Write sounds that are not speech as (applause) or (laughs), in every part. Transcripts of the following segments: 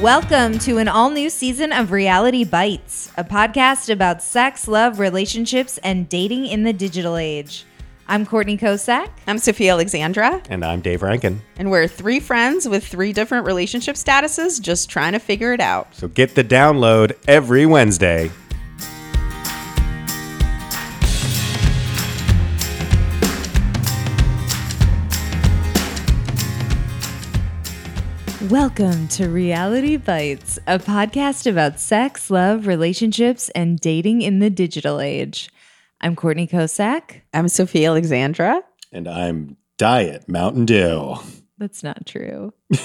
Welcome to an all new season of Reality Bites, a podcast about sex, love, relationships, and dating in the digital age. I'm Courtney Kocak. I'm Sofiya Alexandra, And I'm Dave Rankin. and we're three friends with three different relationship statuses just trying to figure it out. So get the download every Wednesday. Welcome to Reality Bites, a podcast about sex, love, relationships, and dating in the digital age. I'm Courtney Kocak. I'm Sofiya Alexandra. And I'm Diet Mountain Dew. That's not true. (laughs)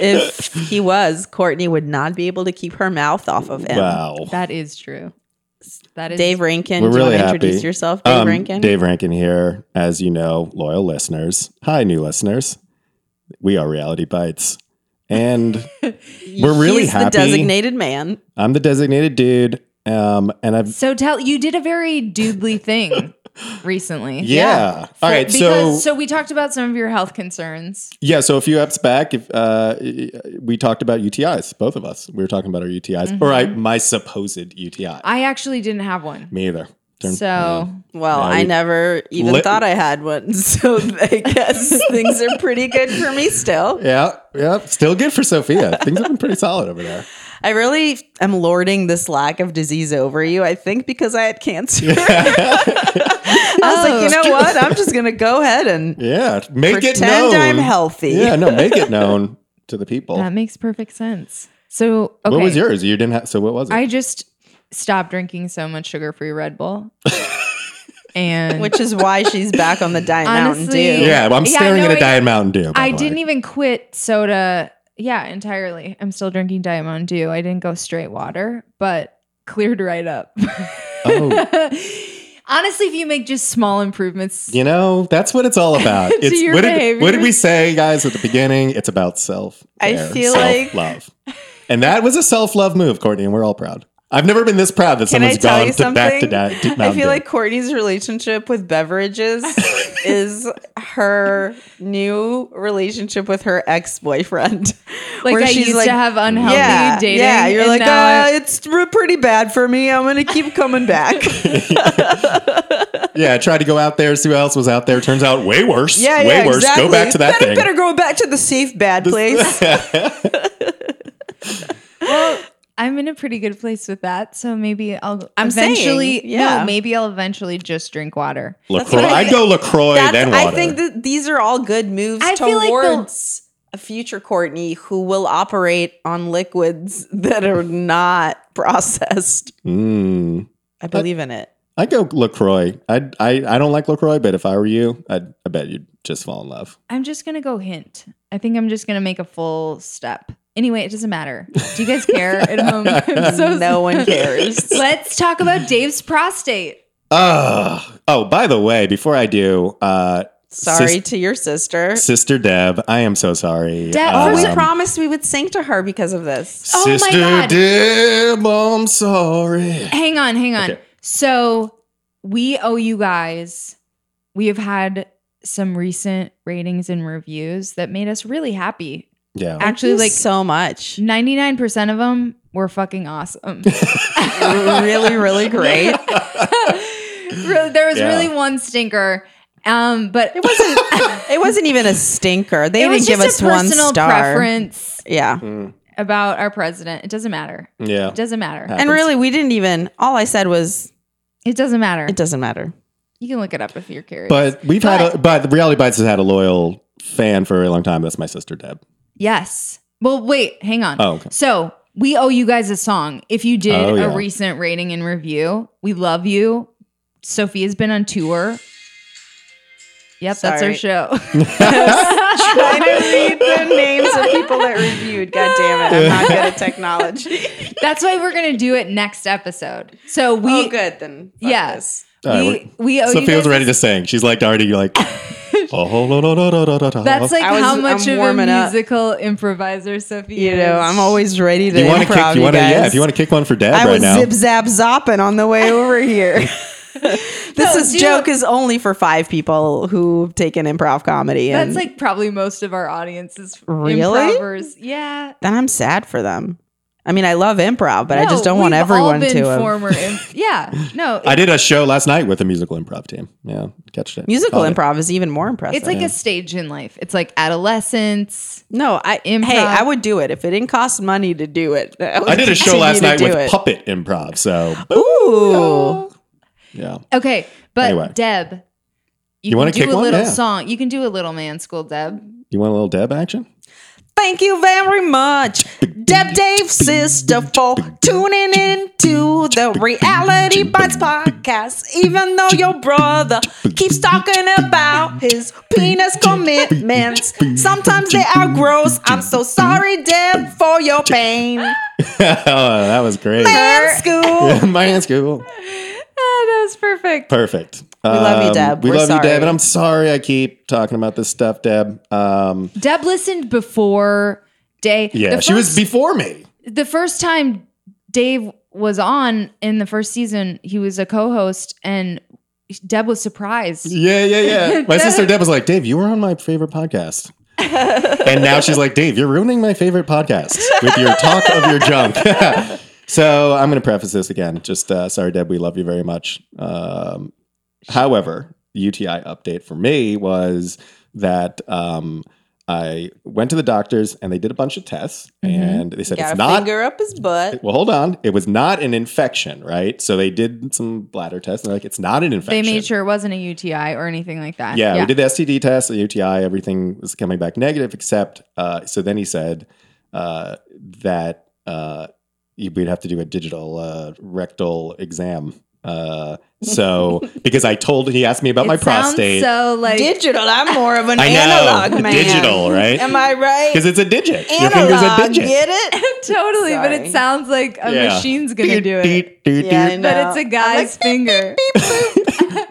If he was, Courtney would not be able to keep her mouth off of him. wow. That is true. That is Dave Rankin, We're do you want to happy. introduce yourself, Dave Um, Rankin? Dave Rankin here. As you know, loyal listeners. Hi, new listeners. We are Reality Bites. And (laughs) we're really He's happy. the designated man. I'm the designated dude. Um, and I've, So tell you did a very dudely (laughs) thing recently. yeah. For- All right. because, So, so we talked about some of your health concerns. yeah. So a few eps back, if, uh, we talked about UTIs, both of us. We were talking about our UTIs, or I, my supposed UTI. Mm-hmm. I actually didn't have one. Me either. Turn- So Well, Yeah, I we- never even Lit- thought I had one, (laughs) so I guess things are pretty good for me still. (laughs) Yeah, yeah. Still good for Sofiya. Things have been pretty solid over there. I really am lording this lack of disease over you. I think because I had cancer. (laughs) I was like, oh, you know what? I'm just gonna go ahead and Yeah, make it pretend known. I'm healthy. Yeah, no, make it known to the people. that makes perfect sense. So okay. What was yours? You didn't have. So what was it? I just stopped drinking so much sugar-free Red Bull. (laughs) and Which is why she's back on the Diet Mountain Dew. yeah, well, I'm Yeah, staring no, at a Diet Mountain Dew. I didn't even quit soda. Yeah, entirely. I'm still drinking Diet Mountain Dew. I didn't go straight water, but cleared right up. Oh. (laughs) Honestly, if you make just small improvements, You know, that's what it's all (laughs) about. To It's your what did, what did we say, guys, at the beginning? It's about self. I feel like- love, and that was a self love move, Courtney, and we're all proud. I've never been this proud that Can I someone's tell gone you to back to something? Diet to I Mountain feel like Courtney's relationship with beverages (laughs) is her new relationship with her ex boyfriend. (laughs) like I used to have unhealthy yeah, dating. Yeah, you're and like, now uh, I- it's r- pretty bad for me. I'm gonna keep coming back. (laughs) yeah, I tried to go out there, see who else was out there. Turns out way worse. yeah, way yeah, worse. exactly. Go back to that better, thing. Better go back to the safe bad place. well, I'm in a pretty good place with that, so maybe I'll I'm saying, yeah. no, maybe I'll eventually just drink water. LaCroix. I I'd go LaCroix, That's- then water. I think that these are all good moves I feel like the- towards a future Courtney who will operate on liquids (laughs) that are not processed. Mm. I believe in it. I'd go LaCroix. I'd, I I don't like LaCroix, but if I were you, I'd, I bet you'd just fall in love. I'm just gonna go hint. I think I'm just gonna make a full step. Anyway, it doesn't matter. Do you guys care at home? (laughs) So no one cares. (laughs) Let's talk about Dave's prostate. Oh, oh, by the way, before I do, uh, Sorry sis- to your sister. Sister Deb, I am so sorry. Deb, Oh, we Um, promised we would sing to her because of this. Oh my Sister God. Deb, I'm sorry. Hang on, hang on. Okay. So we owe you guys. We have had some recent ratings and reviews that made us really happy. Yeah. Actually, like so much. 99% of them were fucking awesome. (laughs) really, really (laughs) great. really, there was Yeah. really one stinker. Um, but It wasn't. (laughs) It wasn't even a stinker. They it didn't give us one star. preference Yeah. Mm, about our president. It doesn't matter. yeah. It doesn't matter. Happens. And really, we didn't even. All I said was, It doesn't matter. "It doesn't matter." You can look it up if you're curious. But we've had, a, but the Reality Bites has had a loyal fan for a very long time. That's my sister Deb. Yes. Well, wait, hang on. Oh, okay. So we owe you guys a song. If you did Oh, a recent rating and review, we love you. Sofiya's been on tour. Yep, that's our show. (laughs) Trying to read the names of people that reviewed. God damn it! I'm not good at technology. (laughs) that's why we're gonna do it next episode. So we, oh, good then. Yes. yeah, this. All right, we, we owe you Sofiya was ready to sing. She's like already like, (laughs) oh. That's like was- how much I'm of a warming up. musical improviser Sofiya You know. I'm always ready to you want to improv. kick? You you want to? guys. Yeah, if you want to kick one for Deb I right was now. zip zap zopping on the way (laughs) over here. (laughs) This No, is do- joke is only for five people who've taken improv comedy. And That's like probably most of our audience is Really? improvers. Yeah. then I'm sad for them. I mean, I love improv, but I just don't want we've everyone all been to. have- former imp- (laughs) yeah. No. I did a show last night with a musical improv team. Yeah, catch it. Musical Called improv is even more impressive. it's like a stage in life. It's like adolescence. no, I Improv. hey, I would do it if it didn't cost money to do it. (laughs) I did a show last night with it. puppet improv. So Ooh, yeah, Okay, but Anyway. Deb, you, You wanna do kick a one? little Yeah. song. You can do a little man school, Deb. you want a little Deb action? Thank you very much, Deb Dave sister, for tuning in to the Reality Bites podcast. Even though your brother keeps talking about his penis commitments, sometimes they are gross. I'm so sorry, Deb, for your pain. (laughs) oh, that was great. Man (laughs) school. My school. Ah, (laughs) that was perfect. Perfect. We love you, Deb. We We're love you. Deb. And I'm sorry I keep talking about this stuff, Deb. Um, Deb listened before Dave. yeah, the she was before me. the first time Dave was on in the first season. He was a co-host, and Deb was surprised. Yeah, yeah, yeah. (laughs) My sister Deb was like, Dave, you were on my favorite podcast. (laughs) and now she's like, Dave, you're ruining my favorite podcast with your talk of your junk. (laughs) so I'm going to preface this again. Just uh, sorry, Deb, we love you very much. Um, however, UTI update for me was that um, I went to the doctors and they did a bunch of tests and they said Got it's a not finger up his butt. well, hold on. It was not an infection, right? So they did some bladder tests. And they're like, it's not an infection. They made sure it wasn't a UTI or anything like that. Yeah, we did the STD test, the UTI, everything was coming back negative, except, uh, so then he said uh, that uh, we'd have to do a digital uh, rectal exam. Uh, so, (laughs) because I told, he asked me about It my prostate. So like Digital. I'm more of an I know. analog man. Digital, right? Am I right? Because it's a digit. Your finger's a Analog. digit. Get it? (laughs) totally, but it sounds like a Yeah. machine's gonna Doot, do it. doot, doot, Yeah, I But it's a I'm guy's like, finger (laughs)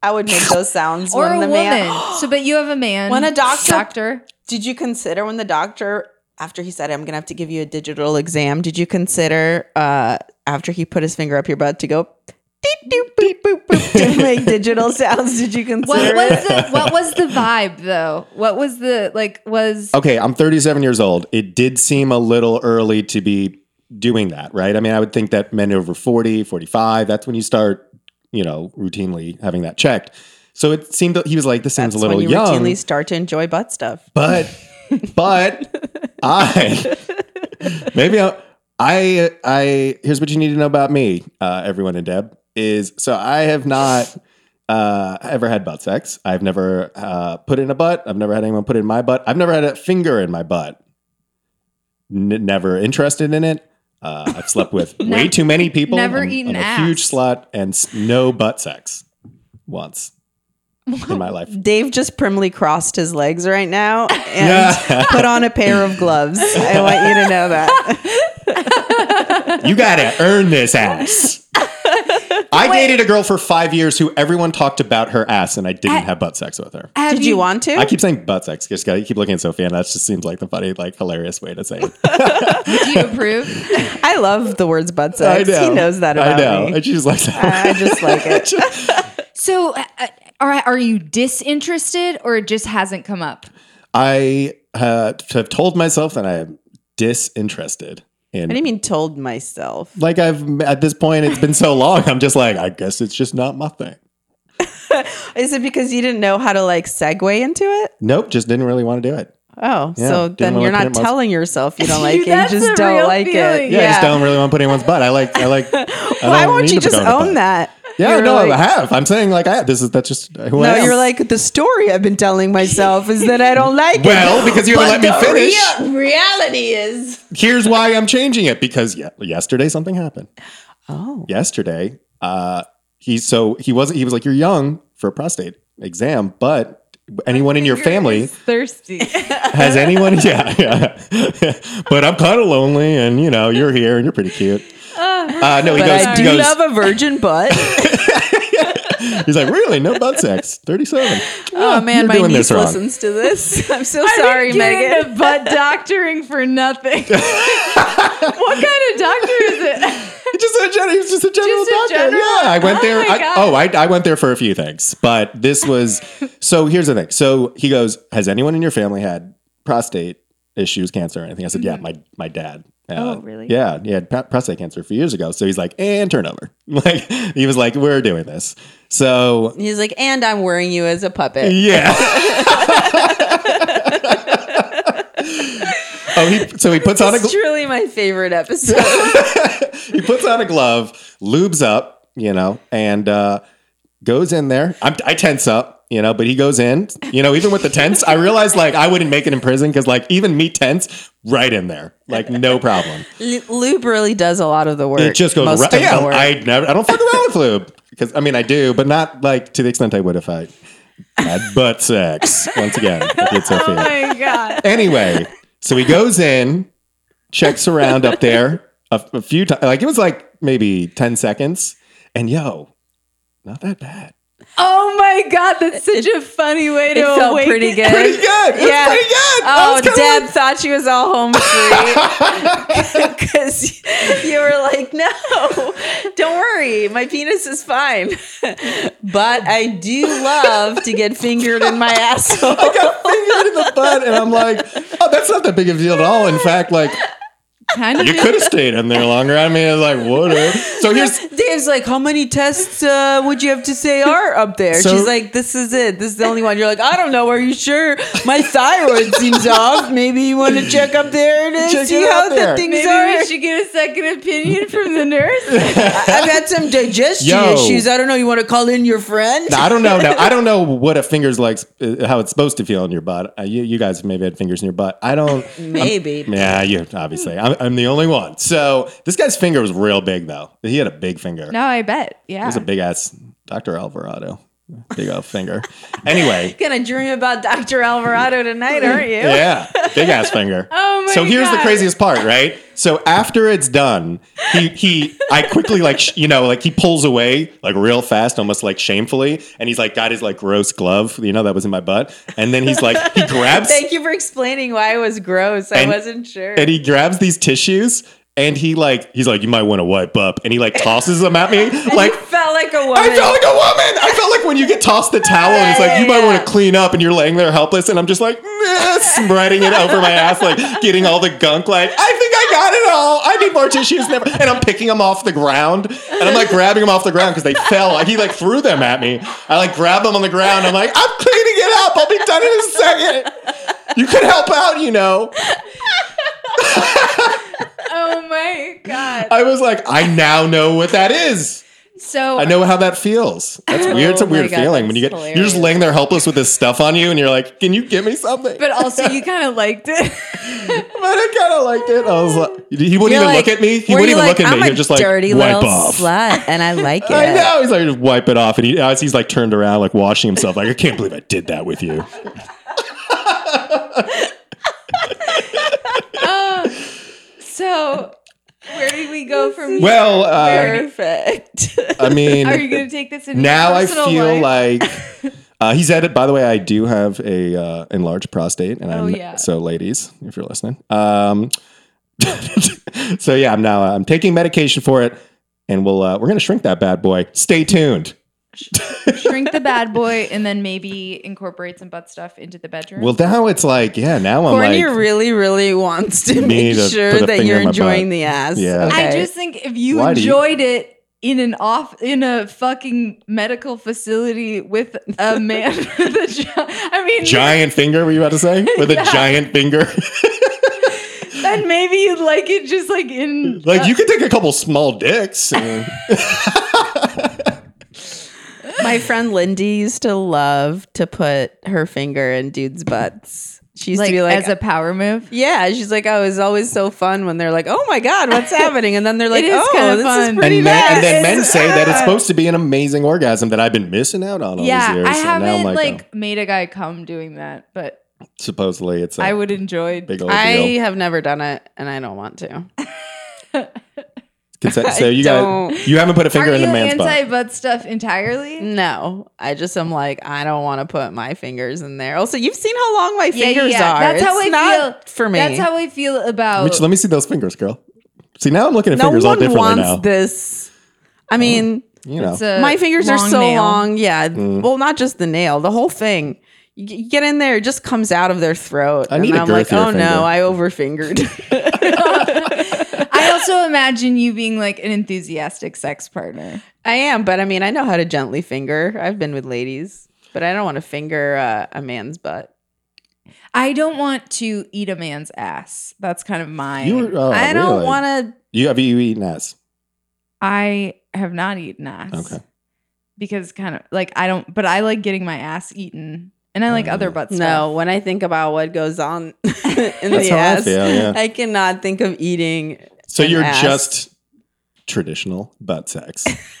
I would make those sounds or when a the woman. man. so, but you have a man. When a doctor- doctor. Did you consider when the doctor, after he said, "I'm gonna have to give you a digital exam," did you consider uh, after he put his finger up your butt to go? Deep, doop, boop, boop, boop, to (laughs) make digital sounds. Did you consider What was it? the what was the vibe though? What was the like was okay, I'm 37 years old. It did seem a little early to be doing that, right? I mean, I would think that men over 40, 45, that's when you start, you know, routinely having that checked. So it seemed that he was like, this seems That's a little when you young. routinely start to enjoy butt stuff. but, but (laughs) I, (laughs) maybe I, I, I, here's what you need to know about me, uh, everyone and Deb, is so I have not uh, ever had butt sex. I've never uh, put in a butt. I've never had anyone put in my butt. I've never had a finger in my butt. N- never interested in it. Uh, I've slept with (laughs) way too many people. never I'm, eaten I'm a ass. huge slut and s- no butt sex once in my life. (laughs) Dave just primly crossed his legs right now and put on a pair of gloves. I want you to know that. (laughs) You gotta earn this ass. I dated a girl for five years who everyone talked about her ass, and I didn't have butt sex with her. have Did you want to? I keep saying butt sex. Just gotta keep looking at Sofiya, and that just seems like the funny, like hilarious way to say it. (laughs) do you approve? I love the words butt sex. I know. He knows that about I know, me. and she's like that. I just like it. (laughs) So uh, uh, are are you disinterested or it just hasn't come up? I uh, have told myself that I am disinterested What do you mean told myself? Like I've at this point, it's been so long. I'm just like, I guess it's just not my thing. (laughs) Is it because you didn't know how to like segue into it? Nope, just didn't really want to do it. Oh, Yeah, so then you're not telling yourself you don't (laughs) like it. You just don't like feeling. it. Yeah, I just don't really want to put anyone's butt. I like, I like. (laughs) I Why won't you just own butt. that? Yeah, You're no, like- I have. I'm saying like I have. This is that's just who I No, am. you're like the story I've been telling myself is that I don't like it. well, because you haven't let me finish. real- reality is. Here's why I'm changing it because yeah, yesterday something happened. Oh, Yesterday, uh, he so he wasn't. He was like, "You're young for a prostate exam, but." Anyone in your family thirsty. (laughs) has anyone? (laughs) Yeah, yeah. (laughs) but I'm kind of lonely, and you know, you're here, and you're pretty cute. Uh, no, he but goes. I he do goes. love a virgin (laughs) butt. he's like, really? No butt sex. Thirty-seven. oh man, you're my doing niece this wrong. listens to this. (laughs) I'm so I sorry, didn't get Megan. into butt doctoring for nothing. (laughs) what kind of doctor is it? just a gen- he was just a general Just a doctor. general- Yeah, I went Oh there. I, oh, I, I went there for a few things, but this was. So here's the thing. So he goes, "Has anyone in your family had prostate issues, cancer, or anything?" I said, "Yeah, my my dad." Uh. Oh, really? Yeah, he had prostate cancer a few years ago. So he's like, "And turnover." (laughs) Like he was like, "We're doing this." So He's like, and I'm wearing you as a puppet. yeah. (laughs) oh, he so he puts on a. Gl- truly my favorite episode. (laughs) he puts on a glove, lubes up, you know, and uh, goes in there. I'm, I tense up, you know, but he goes in, you know, even with the tents, I realized like I wouldn't make it in prison because like even me tents right in there, like no problem. L- Lube really does a lot of the work. It just goes most right. Yeah. I never, I don't fuck around with lube because I mean I do, but not like to the extent I would if I had butt sex. Once again, (laughs) Oh my god. Anyway, so he goes in, checks around up there a, a few times. Like it was like maybe 10 seconds. And yo, not that bad. Oh my god, that's such a funny way to it felt awaken- pretty good. Pretty good. It was Yeah. pretty good. Oh, was Deb like- thought she was all home free because (laughs) (laughs) you were like, "No, don't worry, my penis is fine." (laughs) But I do love to get fingered in my asshole. I got fingered in the butt, and I'm like, oh, that's not that big of a deal at all. In fact, like, Kind of you could have stayed in there longer. I mean, it's like, whatever. So here's, (laughs) Dave's like, "How many tests uh, would you have to say are up there?" So- She's like, "This is it. This is the only one." You're like, "I don't know. Are you sure? My thyroid seems (laughs) off. Maybe you want to check up there and Check see how the there." things Maybe are." we should get a second opinion from the nurse. (laughs) I've had some digestion Yo. issues. I don't know. You want to call in your friend? Now, I don't know. Now, I don't know what a finger's like, uh, how it's supposed to feel in your butt. Uh, you, you guys maybe had fingers in your butt. I don't. Maybe. Yeah, you obviously. I'm, I'm the only one. So this guy's finger was real big, though. He had a big finger. no, I bet. Yeah. was a big ass Dr. Alvarado. Big old finger. Anyway, (laughs) Gonna dream about Dr. Alvarado tonight, aren't you? yeah, big ass finger. (laughs) Oh my god. So here's the craziest part, right? So after it's done, he he I quickly like sh- you know like he pulls away like real fast, almost like shamefully, and he's like got his like gross glove, you know that was in my butt, and then he's like he (laughs) grabs Thank you for explaining why it was gross. I And- wasn't sure. and he grabs these tissues and he like he's like you might want to wipe up, and he like tosses them at me (laughs) like. felt like a woman. I felt like a woman. I felt like when you get tossed the towel and it's like you might Yeah. want to clean up and you're laying there helpless and I'm just like (laughs) spreading it over my ass, like getting all the gunk. Like I think I got it all. I need more tissues. Never. And I'm picking them off the ground and I'm like grabbing them off the ground because they fell. Like he like threw them at me. I like grab them on the ground. I'm like I'm cleaning it up. I'll be done in a second. You could help out, you know. (laughs) oh my god. I was like, I now know what that is. So I know how that feels. That's (laughs) oh weird. It's a Oh weird God, feeling when you get that's you're just laying there helpless with this stuff on you, and you're like, "Can you give me something?" but also you (laughs) kind of liked it. But I kind of liked it. I was like, he wouldn't You're even like- look at me. He wouldn't even like, look at I'm me. a He'd just like dirty wipe little off. slut, and I like (laughs) it. I know. He's like, just wipe it off, and he as he's like turned around, like washing himself. Like, I can't believe I did that with you. So where did we go from here? Well, uh, Perfect. I (laughs) mean, Are you going to take this into now I feel life? like (laughs) uh, he's at it. By the way, I do have a uh, enlarged prostate, and Oh, I'm yeah. so ladies, if you're listening. Um, (laughs) so yeah, I'm now I'm taking medication for it, and we'll uh, we're gonna shrink that bad boy. Stay tuned. Shrink the bad boy and then maybe incorporate some butt stuff into the bedroom. Well, now it's like yeah, now I'm Courtney like really, really wants to make to sure that you're enjoying butt. the ass. Yeah. I just think if you Why do you- enjoyed it in an off in a fucking medical facility with a (laughs) man (laughs) with a gi- I mean giant finger. Were you about to say (laughs) with a giant finger? then maybe you'd like it just like in like you could take a couple small dicks. and- My friend Lindy used to love to put her finger in dudes' butts. She used like, to be like, as a power move. yeah, she's like, oh, it's always so fun when they're like, oh my God, what's happening? And then they're (laughs) like, oh, this fun. is pretty and, men, nice. and then men say that it's (laughs) supposed to be an amazing orgasm that I've been missing out on all Yeah, these years. I So now I'm haven't like, like, oh, made a guy come doing that, but supposedly it's a I would enjoy. big old I deal. have never done it and I don't want to. (laughs) Consent- (laughs) so you got you haven't put a finger Are in you a man's butt. anti butt stuff entirely? No, I just am like, I don't want to put my fingers in there. Also, you've seen how long my Yeah, fingers yeah, are. That's how It's I not feel for me. That's how I feel about. Which let me see those fingers, girl. See, now I'm looking at No fingers all one differently wants now. this. I mean, you know, It's a my fingers are long so nail. long. Yeah. Mm. Well, not just the nail, the whole thing. You g- you get in there, it just comes out of their throat. I need and a I'm like, girthier oh finger." no, I overfingered. (laughs) (laughs) I also imagine you being like an enthusiastic sex partner. I am, but I mean, I know how to gently finger. I've been with ladies, but I don't want to finger uh, a man's butt. I don't want to eat a man's ass. That's kind of my. you were. Oh, I don't really? want to. You have you eaten ass? I have not eaten ass. Okay. Because kind of like I don't, but I like getting my ass eaten, and I like Oh. other butts. No, when I think about what goes on (laughs) in That's the how I ass, feel, yeah. I cannot think of eating. So you're ass. just traditional butt sex (laughs)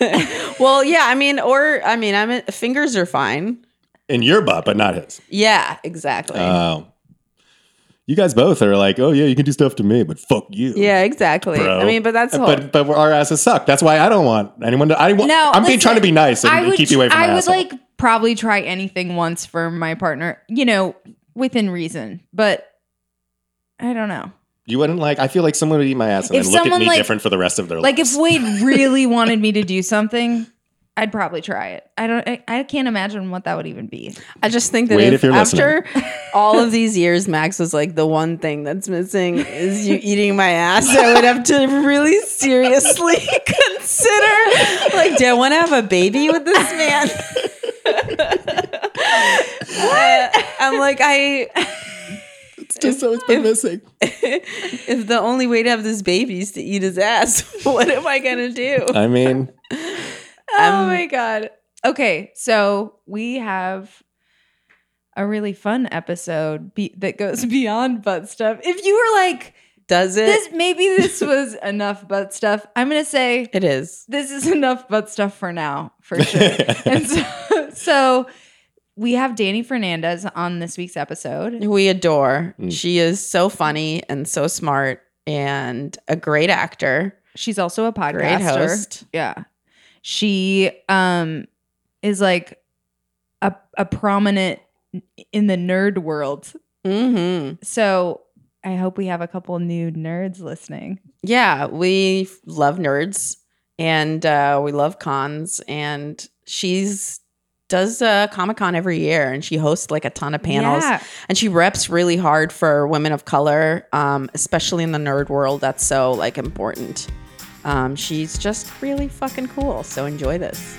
well, yeah, I mean, or I mean, I mean, fingers are fine. in your butt, but not his. Yeah, exactly. Oh. You guys both are like, oh yeah, you can do stuff to me, but fuck you. yeah, exactly. bro. I mean, but that's whole, but but our asses suck. That's why I don't want anyone to. I want. No, I'm being trying to be nice and would keep you away from I would asshole. like probably try anything once for my partner, you know, within reason. But I don't know. You wouldn't like. I feel like someone would eat my ass and If then look at someone, me like- different for the rest of their life. Like lives. if Wade (laughs) really wanted me to do something, I'd probably try it. I don't. I, I can't imagine what that would even be. I just think that Wait, if, if you're after all of these years, Max was like, the one thing that's missing is you eating my ass. I would have to really seriously (laughs) consider, like, do I want to have a baby with this man? (laughs) I, am like, I, it's just always been missing. (laughs) if the only way to have this baby is to eat his ass, (laughs) what am I gonna do? I mean, (laughs) Oh my god. Okay, so we have a really fun episode be- that goes beyond butt stuff. If you were like, Does it? this maybe this was enough butt stuff, I'm gonna say it is. this is enough butt stuff for now, for sure. and so, so we have Dani Fernandez on this week's episode. We adore. Mm. She is so funny and so smart and a great actor. She's also a podcaster. Great host. Yeah. She um is like a a prominent in the nerd world. hmm So I hope we have a couple new nerds listening. Yeah, we love nerds and uh, we love cons. And she's does uh, Comic Con every year, and she hosts like a ton of panels. Yeah. And she reps really hard for women of color, um, especially in the nerd world. That's so like important. Um, she's just really fucking cool. So enjoy this.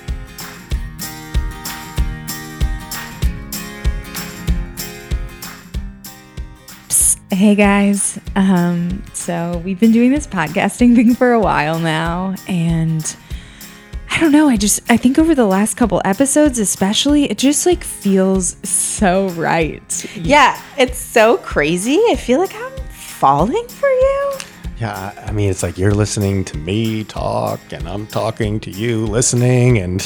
Hey guys. Um, so we've been doing this podcasting thing for a while now, and I don't know. I just I think over the last couple episodes, especially, it just like feels so right. Yeah, it's so crazy. I feel like I'm falling for you. yeah. I mean, it's like you're listening to me talk, and I'm talking to you, listening, and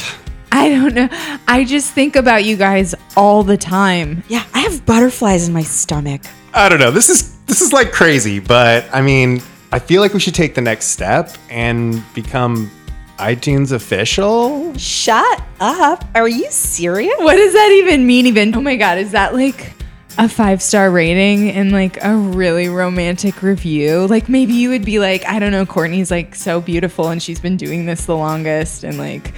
I don't know. I just think about you guys all the time. Yeah, I have butterflies in my stomach. I don't know. This is this is like crazy, but I mean, I feel like we should take the next step and become iTunes official. Shut up. Are you serious? What does that even mean? Even oh my god, is that like a five star rating and like a really romantic review? Like maybe you would be like, I don't know, Courtney's like so beautiful and she's been doing this the longest, and like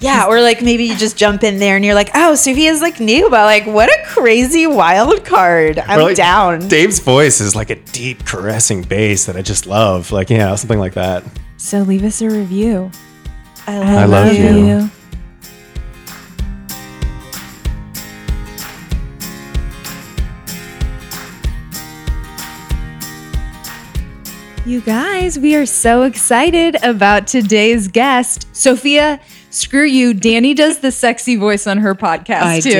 Yeah, or like maybe you just jump in there and you're like, oh, Sofiya's like new, but like, what a crazy wild card. I'm like, down. Dave's voice is like a deep caressing bass that I just love. Like yeah, something like that. so leave us a review. I love you. You guys, we are so excited about today's guest. Sofiya, screw you. Dani does the sexy voice on her podcast I too.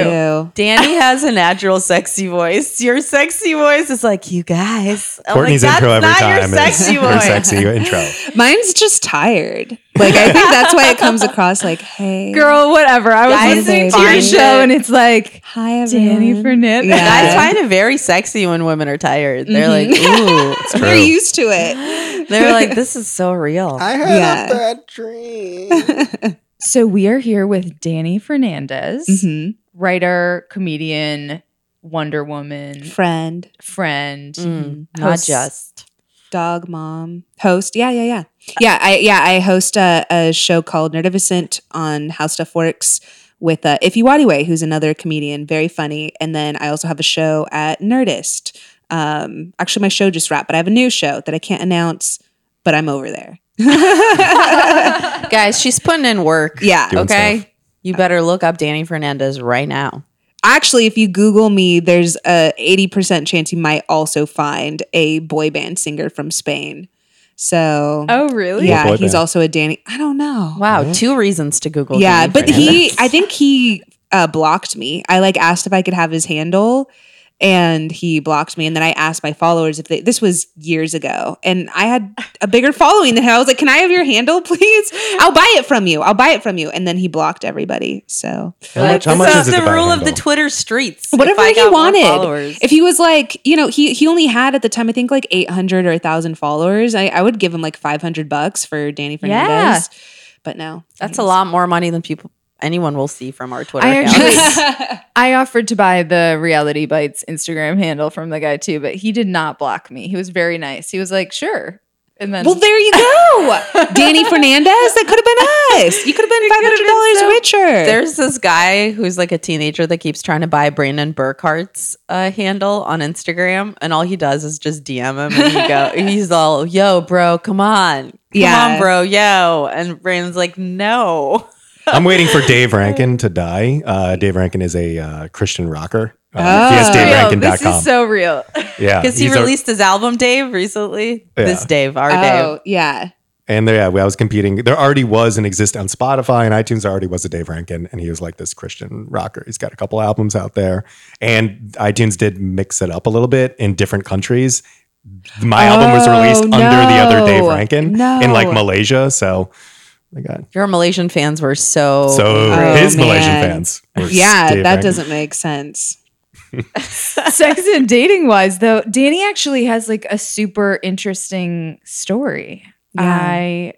Dani has a natural sexy voice. Your sexy voice is like, you guys. I'm Courtney's like, intro every not time Your sexy is her voice. sexy intro. (laughs) Mine's just tired. Like I think that's why it comes across like, "Hey, Girl, whatever. I was Guys listening to your show it- and it's like hi everyone." Dani Fernandez. Yeah. Guys find it very sexy when women are tired. They're like, mm-hmm. ooh. (laughs) They're used to it. They're like, (laughs) this is so real. I had Yeah. bad dream. So we are here with Dani Fernandez, hmm writer, comedian, Wonder Woman, Friend, friend. Mm, not just. dog mom host. Yeah, yeah, yeah, yeah. I yeah I host a, a show called Nerdificent on How Stuff Works with uh, Ify Nwadiwe, who's another comedian, very funny. And then I also have a show at Nerdist. Um, actually, my show just wrapped, but I have a new show that I can't announce, but I'm over there. (laughs) Guys, she's putting in work. Yeah. Doing Okay. stuff. You better look up Dani Fernandez right now. Actually, if you Google me, there's a 80% chance you might also find a boy band singer from Spain. So, Oh, really? yeah, boy he's band? also a Dani. I don't know. Wow, two reasons to Google. yeah, Dani but he, Fernandez. I think he uh, blocked me. I like asked if I could have his handle, and he blocked me. And then I asked my followers if they. This was years ago, and I had a bigger (laughs) following than him. I was like, "Can I have your handle, (laughs) please? I'll buy it from you. I'll buy it from you." And then he blocked everybody. So How much, how This much is is the to buy a rule of the? Twitter streets. whatever If I he got wanted. followers. If he was like, you know, he he only had at the time I think like eight hundred or thousand followers. I, I would give him like five hundred bucks for Dani Fernandez. But no, That's a lot more money than people anyone will see from our Twitter I account. actually, (laughs) (laughs) I offered to buy the Reality Bites Instagram handle from the guy too, but he did not block me. He was very nice. He was like, "Sure," and then Well, there you go, (laughs) Dani Fernandez. That could have been us. You could have been five hundred dollars so- richer. There's this guy who's like a teenager that keeps trying to buy Brandon Burkhart's uh, handle on Instagram, and all he does is just DM him, and he go, he's all, "Yo, bro, come on, come Yeah. on, bro, yo," and Brandon's like, "No." I'm waiting for Dave Rankin to die. Uh, Dave Rankin is a uh, Christian rocker. Uh, Oh. He has real. This DaveRankin.com. is so real. yeah, (laughs) Because he he's a- released his album, Dave, recently. Yeah. This Dave, our oh Dave. yeah, and there, yeah, I was competing. There already was an exist on Spotify and iTunes. There already was a Dave Rankin, and he was like this Christian rocker. He's got a couple albums out there, and iTunes did mix it up a little bit in different countries. My album was released Oh, under the other Dave. Rankin No. in like Malaysia. So, I got Your Malaysian fans were so. so Oh, his Malaysian man. fans. were yeah. Dave that Rankin. doesn't make sense. (laughs) Sex and dating wise, though, Dani actually has like a super interesting story. Yeah. I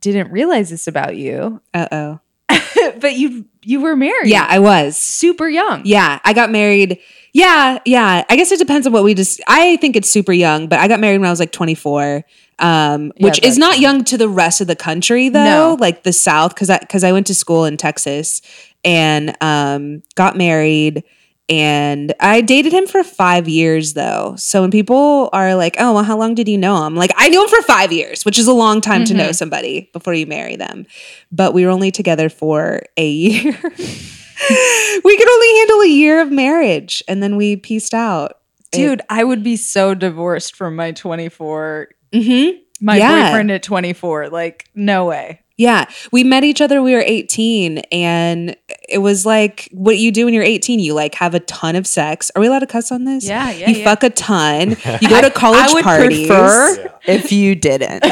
didn't realize this about you, Uh oh. (laughs) but you you were married. Yeah, I was. super young. Yeah, I got married. Yeah, yeah. I guess it depends on what we just. I think it's super young, but I got married when I was like 24, um, Yeah, which is not young to the rest of the country though. No. Like the South, because I because I went to school in Texas and um, got married. And I dated him for five years though. So when people are like, "Oh, well, how long did you know him?" Like, I knew him for five years, which is a long time to know somebody before you marry them. But we were only together for a year. (laughs) we could only handle a year of marriage, and then we pieced out. Dude, I would be so divorced from my 24 Mm-hmm. my Yeah. boyfriend at 24. Like, no way. Yeah, we met each other. We were 18, and it was like what you do when you're 18. You like have a ton of sex. Are we allowed to cuss on this? Yeah, yeah, You yeah. fuck a ton. (laughs) You go to college I would parties. prefer if you didn't. (laughs)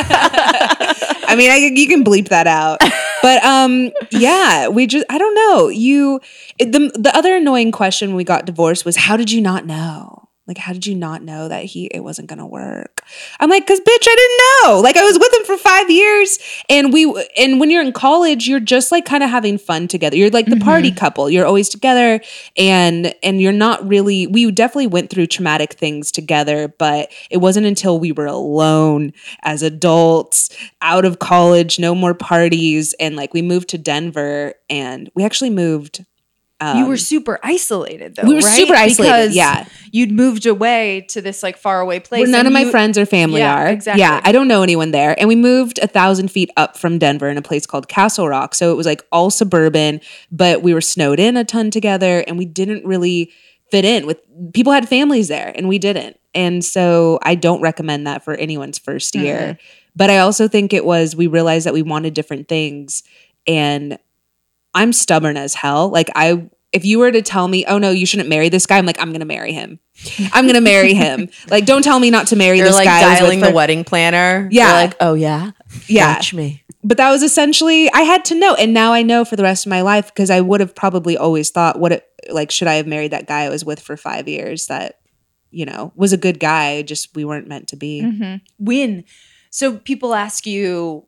I mean, I, you can bleep that out. But um, yeah, we just I don't know. You it- the the other annoying question when we got divorced was how did you not know? Like, how did you not know that he it wasn't gonna work? I'm like, cause bitch, I didn't know. Like, I was with him for five years, and we and when you're in college, you're just like kind of having fun together. You're like the mm-hmm. party couple. You're always together, and and you're not really. We definitely went through traumatic things together, but it wasn't until we were alone as adults, out of college, no more parties, and like we moved to Denver, and we actually moved. You were super isolated though. Um, we were right? super isolated, Because yeah. You'd moved away to this like faraway place. where none of my friends or family Yeah, are. exactly. Yeah, I don't know anyone there. And we moved a thousand feet up from Denver in a place called Castle Rock. So it was like all suburban, but we were snowed in a ton together and we didn't really fit in with people had families there and we didn't. And so I don't recommend that for anyone's first year. But I also think it was we realized that we wanted different things and I'm stubborn as hell. Like I if you were to tell me, "Oh no, you shouldn't marry this guy." I'm like, "I'm going to marry him. I'm going to marry him." (laughs) Like don't tell me not to marry You're this like guy. I was with dialing the wedding planner. Yeah. You're like, oh yeah, Yeah. watch me. But that was essentially I had to know and now I know for the rest of my life because I would have probably always thought what it like should I have married that guy I was with for 5 years that you know, was a good guy, just we weren't meant to be. Mhm. When so people ask you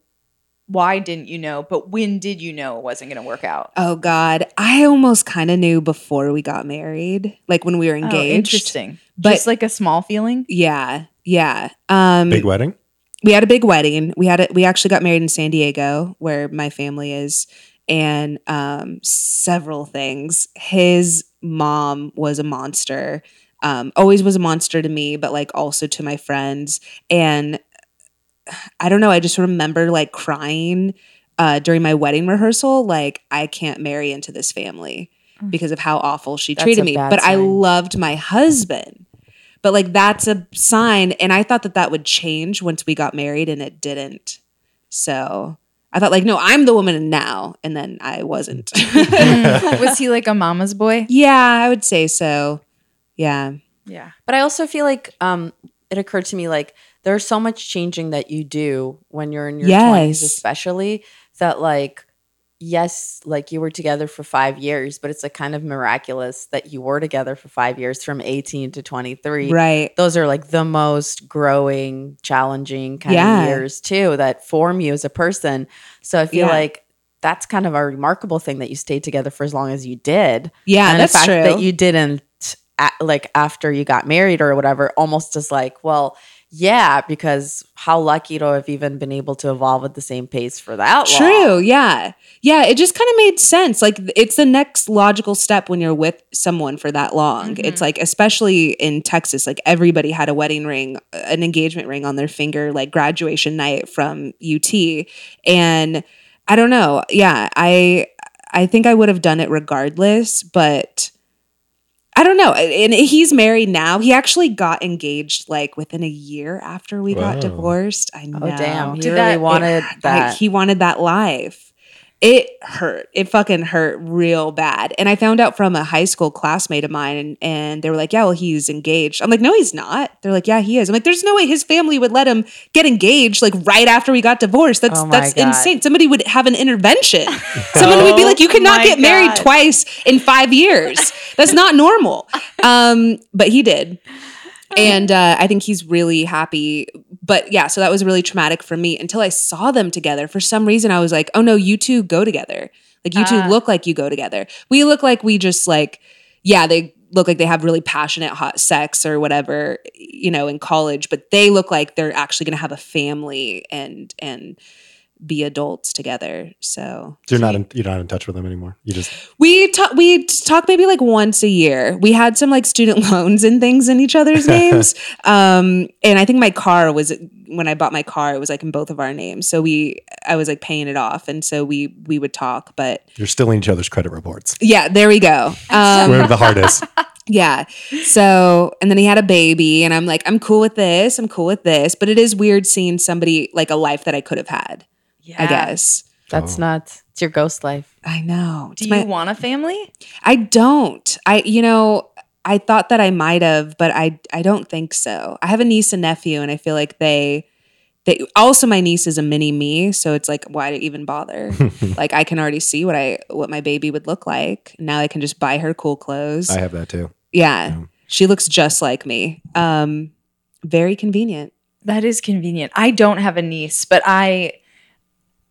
why didn't you know, but when did you know it wasn't going to work out? Oh God, I almost kind of knew before we got married, like when we were Oh, engaged. interesting. But- Just like a small feeling. Yeah, Yeah. Um, Big wedding. we had a big wedding. We had it. We actually got married in San Diego, where my family is, and um, several things. His mom was a monster. Um, always was a monster to me, but like also to my friends. And I don't know. I just remember like crying uh, during my wedding rehearsal. Like I can't marry into this family because of how awful she That's treated me. But I loved my husband. But like that's a sign, and I thought that that would change once we got married, and it didn't. So I thought like, no, I'm the woman now, and then I wasn't. (laughs) (laughs) Was he like a mama's boy? yeah, I would say so. Yeah, Yeah. But I also feel like um, it occurred to me like there's so much changing that you do when you're in your Yes. 20s, especially that like yes, like you were together for five years, but it's like kind of miraculous that you were together for five years from 18 to 23. right. Those are like the most growing, challenging kind Yeah. of years too that form you as a person. So I feel Yeah. like that's kind of a remarkable thing that you stayed together for as long as you did Yeah, and that's the fact true. that you didn't a like after you got married or whatever almost as like well yeah because how lucky to have even been able to evolve at the same pace for that long True. Yeah. Yeah. It just kind of made sense. Like it's the next logical step when you're with someone for that long. Mm-hmm. It's like, especially in Texas, like everybody had a wedding ring, uh, an engagement ring on their finger, like graduation night from UT. And I don't know. Yeah. I, I think I would have done it regardless, but I don't know. And he's married now. He actually got engaged like within a year after we Wow. got divorced. I know. oh damn he Did really that- wanted It- that like, he wanted that life. It hurt. It fucking hurt real bad. And I found out from a high school classmate of mine, and, and they were like, "Yeah, well, he's engaged." I'm like, "No, he's not." They're like, "Yeah, he is." I'm like, "There's no way his family would let him get engaged like right after we got divorced. That's Oh that's God. insane. Somebody would have an intervention. (laughs) Someone would be Oh like, "You cannot my get married twice in five years. That's not normal." (laughs) Um, but he did and uh, I think he's really happy. But yeah, so that was really traumatic for me until I saw them together. For some reason, I was like, "Oh no, you two go together. Like you two Ah. look like you go together. We look like we just like, yeah, they look like they have really passionate hot sex or whatever, you know, in college. But they look like they're actually going to have a family and and be adults together. So So you're not in, you're not in touch with them anymore. You just we talk we talk maybe like once a year. We had some like student (laughs) loans and things in each other's (laughs) names. Um and I think my car was when I bought my car, it was like in both of our names. So we I was like paying it off and so we we would talk, but you're still in each other's credit reports. yeah, there we go. Um Where the heart is. (laughs) yeah. So, and then he had a baby, and I'm like, I'm cool with this. I'm cool with this. But it is weird seeing somebody like a life that I could have had, I guess. that's Oh. nuts it's your ghost life I know. Do It's you my- want a family? I don't. I, you know, I thought that I might have, but I, I don't think so. I have a niece and nephew, and I feel like they, they also my niece is a mini me, so it's like, why even bother? (laughs) like I can already see what I, what my baby would look like. Now I can just buy her cool clothes. I have that too. yeah, Yeah. she looks just like me. Um, very convenient. That is convenient. I don't have a niece, but I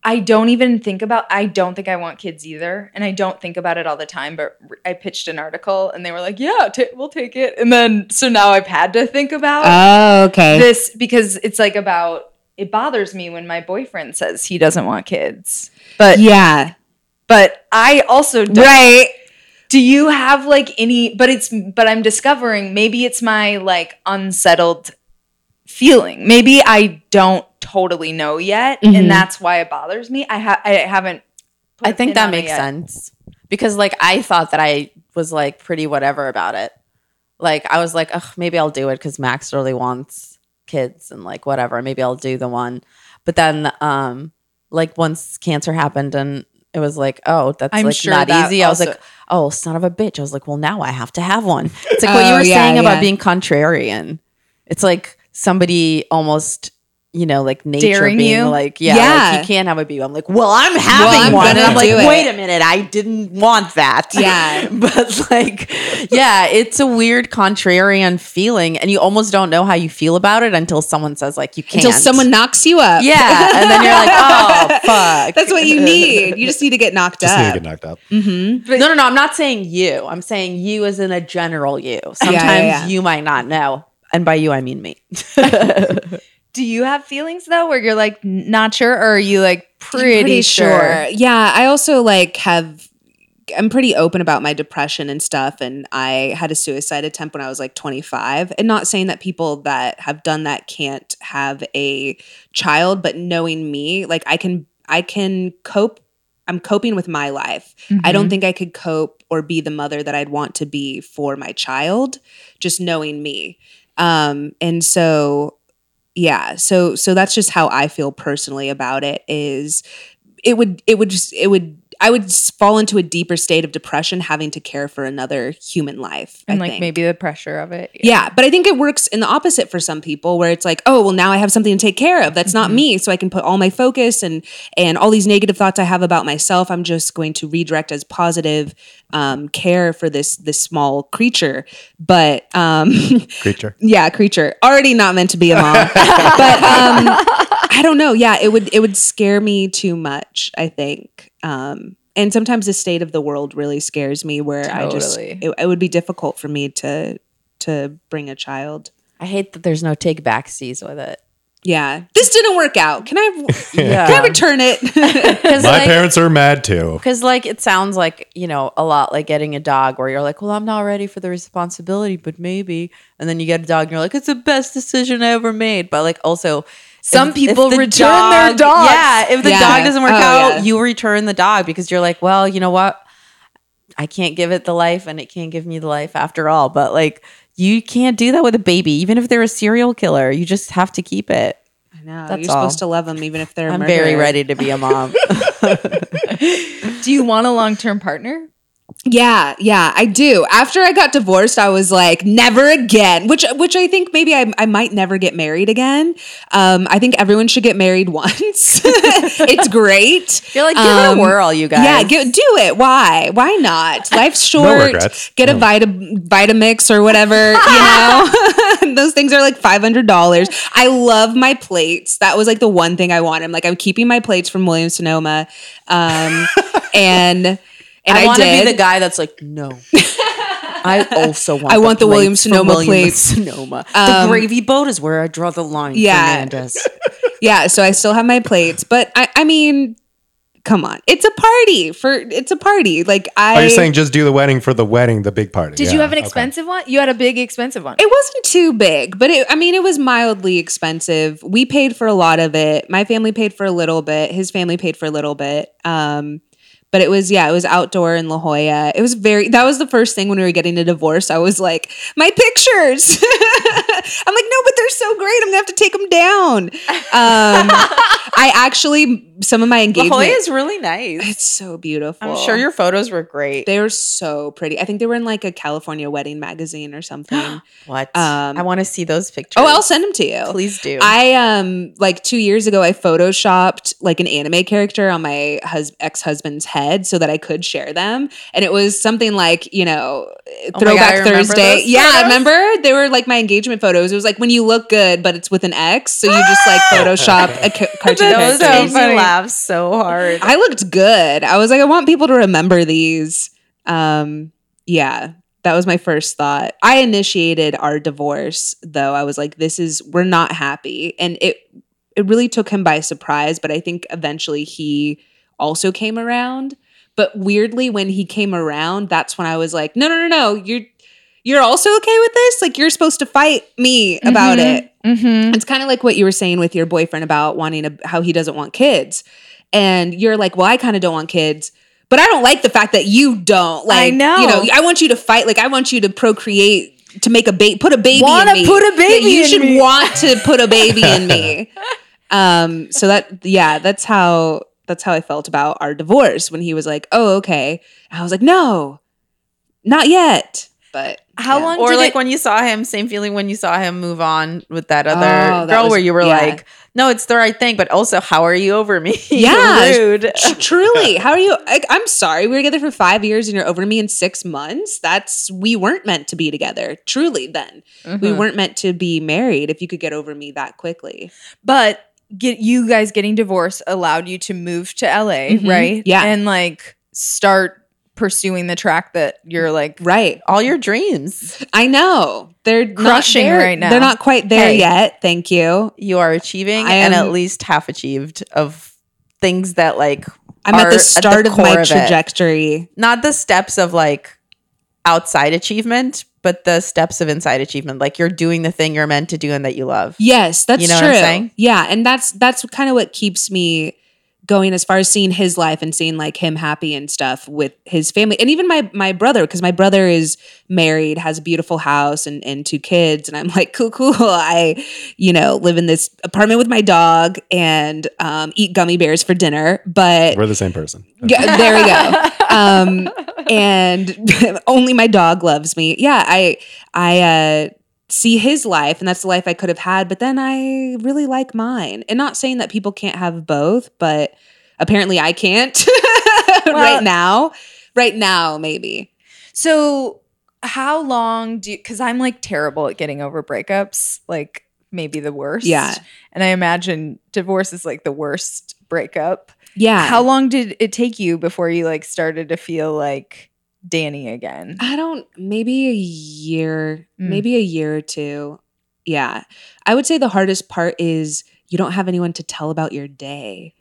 I don't even think about I don't think I want kids either, and I don't think about it all the time, but I pitched an article and they were like, "Yeah, ta we'll take it." And then so now I've had to think about Oh, okay. this because it's like about it bothers me when my boyfriend says he doesn't want kids. But yeah. but I also don't Right. do you have like any but it's but i'm discovering maybe it's my like unsettled feeling maybe i don't totally know yet Mhm. and that's why it bothers me i ha- i haven't put I think that makes sense because like I thought that I was like pretty whatever about it. Like I was like, ugh, maybe I'll do it because Max really wants kids and like whatever. Maybe I'll do the one. But then um like once cancer happened and it was like, oh, that's I'm like sure not that easy. I was like, oh, son of a bitch. I was like, well, now I have to have one. It's like what you Oh, were yeah, saying about being contrarian. It's like somebody almost, you know, like nature Daring being you? like, yeah, Yeah. like you can't have a baby. I'm like, well, I'm having I'm one. And I'm like, it. wait a minute, I didn't want that. Yeah. (laughs) but like, yeah, it's a weird contrarian feeling, and you almost don't know how you feel about it until someone says like you can't. Until someone knocks you up. yeah, and then you're like, oh (laughs) fuck. That's what you need. You just need to get knocked Just need to up. get knocked up. Mm-hmm. no, no, no. I'm not saying you. I'm saying you as in a general you. Sometimes yeah. you might not know. and by you I mean me. (laughs) Do you have feelings though where you're like not sure or are you like pretty, sure? Yeah, I also like have I'm pretty open about my depression and stuff and I had a suicide attempt when I was like 25 and not saying that people that have done that can't have a child but knowing me like I can I can cope I'm coping with my life. I don't think I could cope or be the mother that I'd want to be for my child just knowing me. Um and so yeah so so that's just how i feel personally about it is it would it would just it would i would fall into a deeper state of depression having to care for another human life And I like think. maybe the pressure of it. yeah but i think it works in the opposite for some people where it's like oh well now i have something to take care of that's not me so i can put all my focus and and all these negative thoughts i have about myself i'm just going to redirect as positive um, care for this this small creature but um (laughs) Creature. yeah, creature. Already not meant to be a mom. (laughs) but um I don't know. Yeah, it would it would scare me too much, I think. Um and sometimes the state of the world really scares me where I just it, it would be difficult for me to to bring a child. I hate that there's no take backsies with it. Yeah. This didn't work out. Can I (laughs) Yeah. can I return it? (laughs) Because My like, parents are mad too. Because like it sounds like you know a lot like getting a dog where you're like, well, I'm not ready for the responsibility, but maybe, and then you get a dog and you're like, it's the best decision I ever made. But like also, Some if- people if the return their dogs. Yeah, if the Yeah. dog doesn't work Oh, out, yeah. you return the dog because you're like, well, you know what, I can't give it the life, and it can't give me the life after all. But like, you can't do that with a baby, even if they're a serial killer. You just have to keep it. I know. That's you're all. supposed to love them even if they're I'm very ready to be a mom. (laughs) (laughs) Do you want a long term partner? Yeah, yeah, I do. After I got divorced, I was like, never again. Which, which I think maybe I, I might never get married again. Um, I think everyone should get married (laughs) once. (laughs) it's great. You're like, give it Um, a whirl, you guys. Yeah, get, do it. Why? Why not? (laughs) Life's short. regrets. Get a Vita Vitamix or whatever. You know, those things are like five hundred dollars. I love my plates. That was like the one thing I wanted. I'm like, I'm keeping my plates from Williams Sonoma, um, and and I, I, want to be the guy that's like, no. (laughs) I also want. I want the Williams plates from Sonoma Williams plates. (laughs) Sonoma. Um, the gravy boat is where I draw the line. Yeah. Fernandez. (laughs) yeah, so I still have my plates, but I, I mean, come on, it's a party for it's a party. Like I, Are you saying just do the wedding for the wedding, the big party? Did you have an okay. expensive one? You had a big expensive one. it wasn't too big, but it, I mean, it was mildly expensive. We paid for a lot of it. My family paid for a little bit. His family paid for a little bit. Um, but it was yeah, it was outdoor in La Jolla. It was very. That was the first thing when we were getting a divorce. I was like, my pictures. (laughs) I'm like, no, but they're so great. I'm gonna have to take them down. Um, I actually some of my La engagement. Jolla is really nice. it's so beautiful. I'm sure your photos were great. They were so pretty. I think they were in like a California wedding magazine or something. (gasps) what? Um, I want to see those pictures. oh, I'll send them to you. Please do. I um like two years ago I photoshopped like an anime character on my hus- ex husband's head so that I could share them, and it was something like you know Oh my God, Throwback Thursday. Yeah, photos. remember they were like my engagement photos. It was like when you look good, but it's with an X, so you just like (gasps) Photoshop a ca- (laughs) cartoon those character. made me laugh so hard. I looked good. I was like, I want people to remember these. Um, yeah, that was my first thought. I initiated our divorce, though. I was like, this is we're not happy, and it it really took him by surprise. But I think eventually he also came around. But weirdly, when he came around, that's when I was like, no, no, no, no, you're you're also okay with this. Like you're supposed to fight me about Mhm. it. Mm-hmm. It's kind of like what you were saying with your boyfriend about wanting to, how he doesn't want kids. And you're like, well, I kind of don't want kids, but I don't like the fact that you don't. Like, I know. You know, I want you to fight. Like, I want you to procreate, to make a baby, put a baby Wanna in me. put a baby Yeah, you should me. want to put a baby in me. (laughs) Um, so that, yeah, that's how, that's how I felt about our divorce when he was like, oh, okay. I was like, no, not yet. But How yeah. long or did like it? when you saw him, same feeling when you saw him move on with that other Oh, that girl, was- where you were yeah. like, "No, it's the right thing," but also, how are you over me? (laughs) Yeah. rude. (laughs) Truly, how are you? I, I'm sorry, we were together for five years and you're over me in six months. That's we weren't meant to be together. Truly, then we Mhm. weren't meant to be married. If you could get over me that quickly, but get you guys getting divorced allowed you to move to LA, Mhm. right? Yeah. and like start pursuing the track that you're like right. All your dreams. I know. They're Crushing right now. They're not quite there Hey. yet. Thank you. You are achieving I and am- at least half achieved of things that like I'm at the start of core my it. trajectory. Not the steps of like outside achievement, but the steps of inside achievement. Like you're doing the thing you're meant to do and that you love. Yes, that's You know what true. I'm saying? Yeah, and that's that's kind of what keeps me going as far as seeing his life and seeing like him happy and stuff with his family and even my my brother because my brother is married has a beautiful house and and two kids and i'm (laughs) like cool cool i you know live in this apartment with my dog and um, eat gummy bears for dinner but We're the same person. yeah, there we go. Um, and (laughs) only my dog loves me. Yeah, I I uh, see his life, and that's the life I could have had. But then I really like mine, and not saying that people can't have both, but apparently I can't (laughs) right now. Right now, maybe. So, how long do you, because I'm like terrible at getting over breakups, like maybe the worst. Yeah. And I imagine divorce is like the worst breakup. Yeah. How long did it take you before you like started to feel like Dani again? I don't, maybe a year, Mm. maybe a year or two. Yeah. I would say the hardest part is you don't have anyone to tell about your day.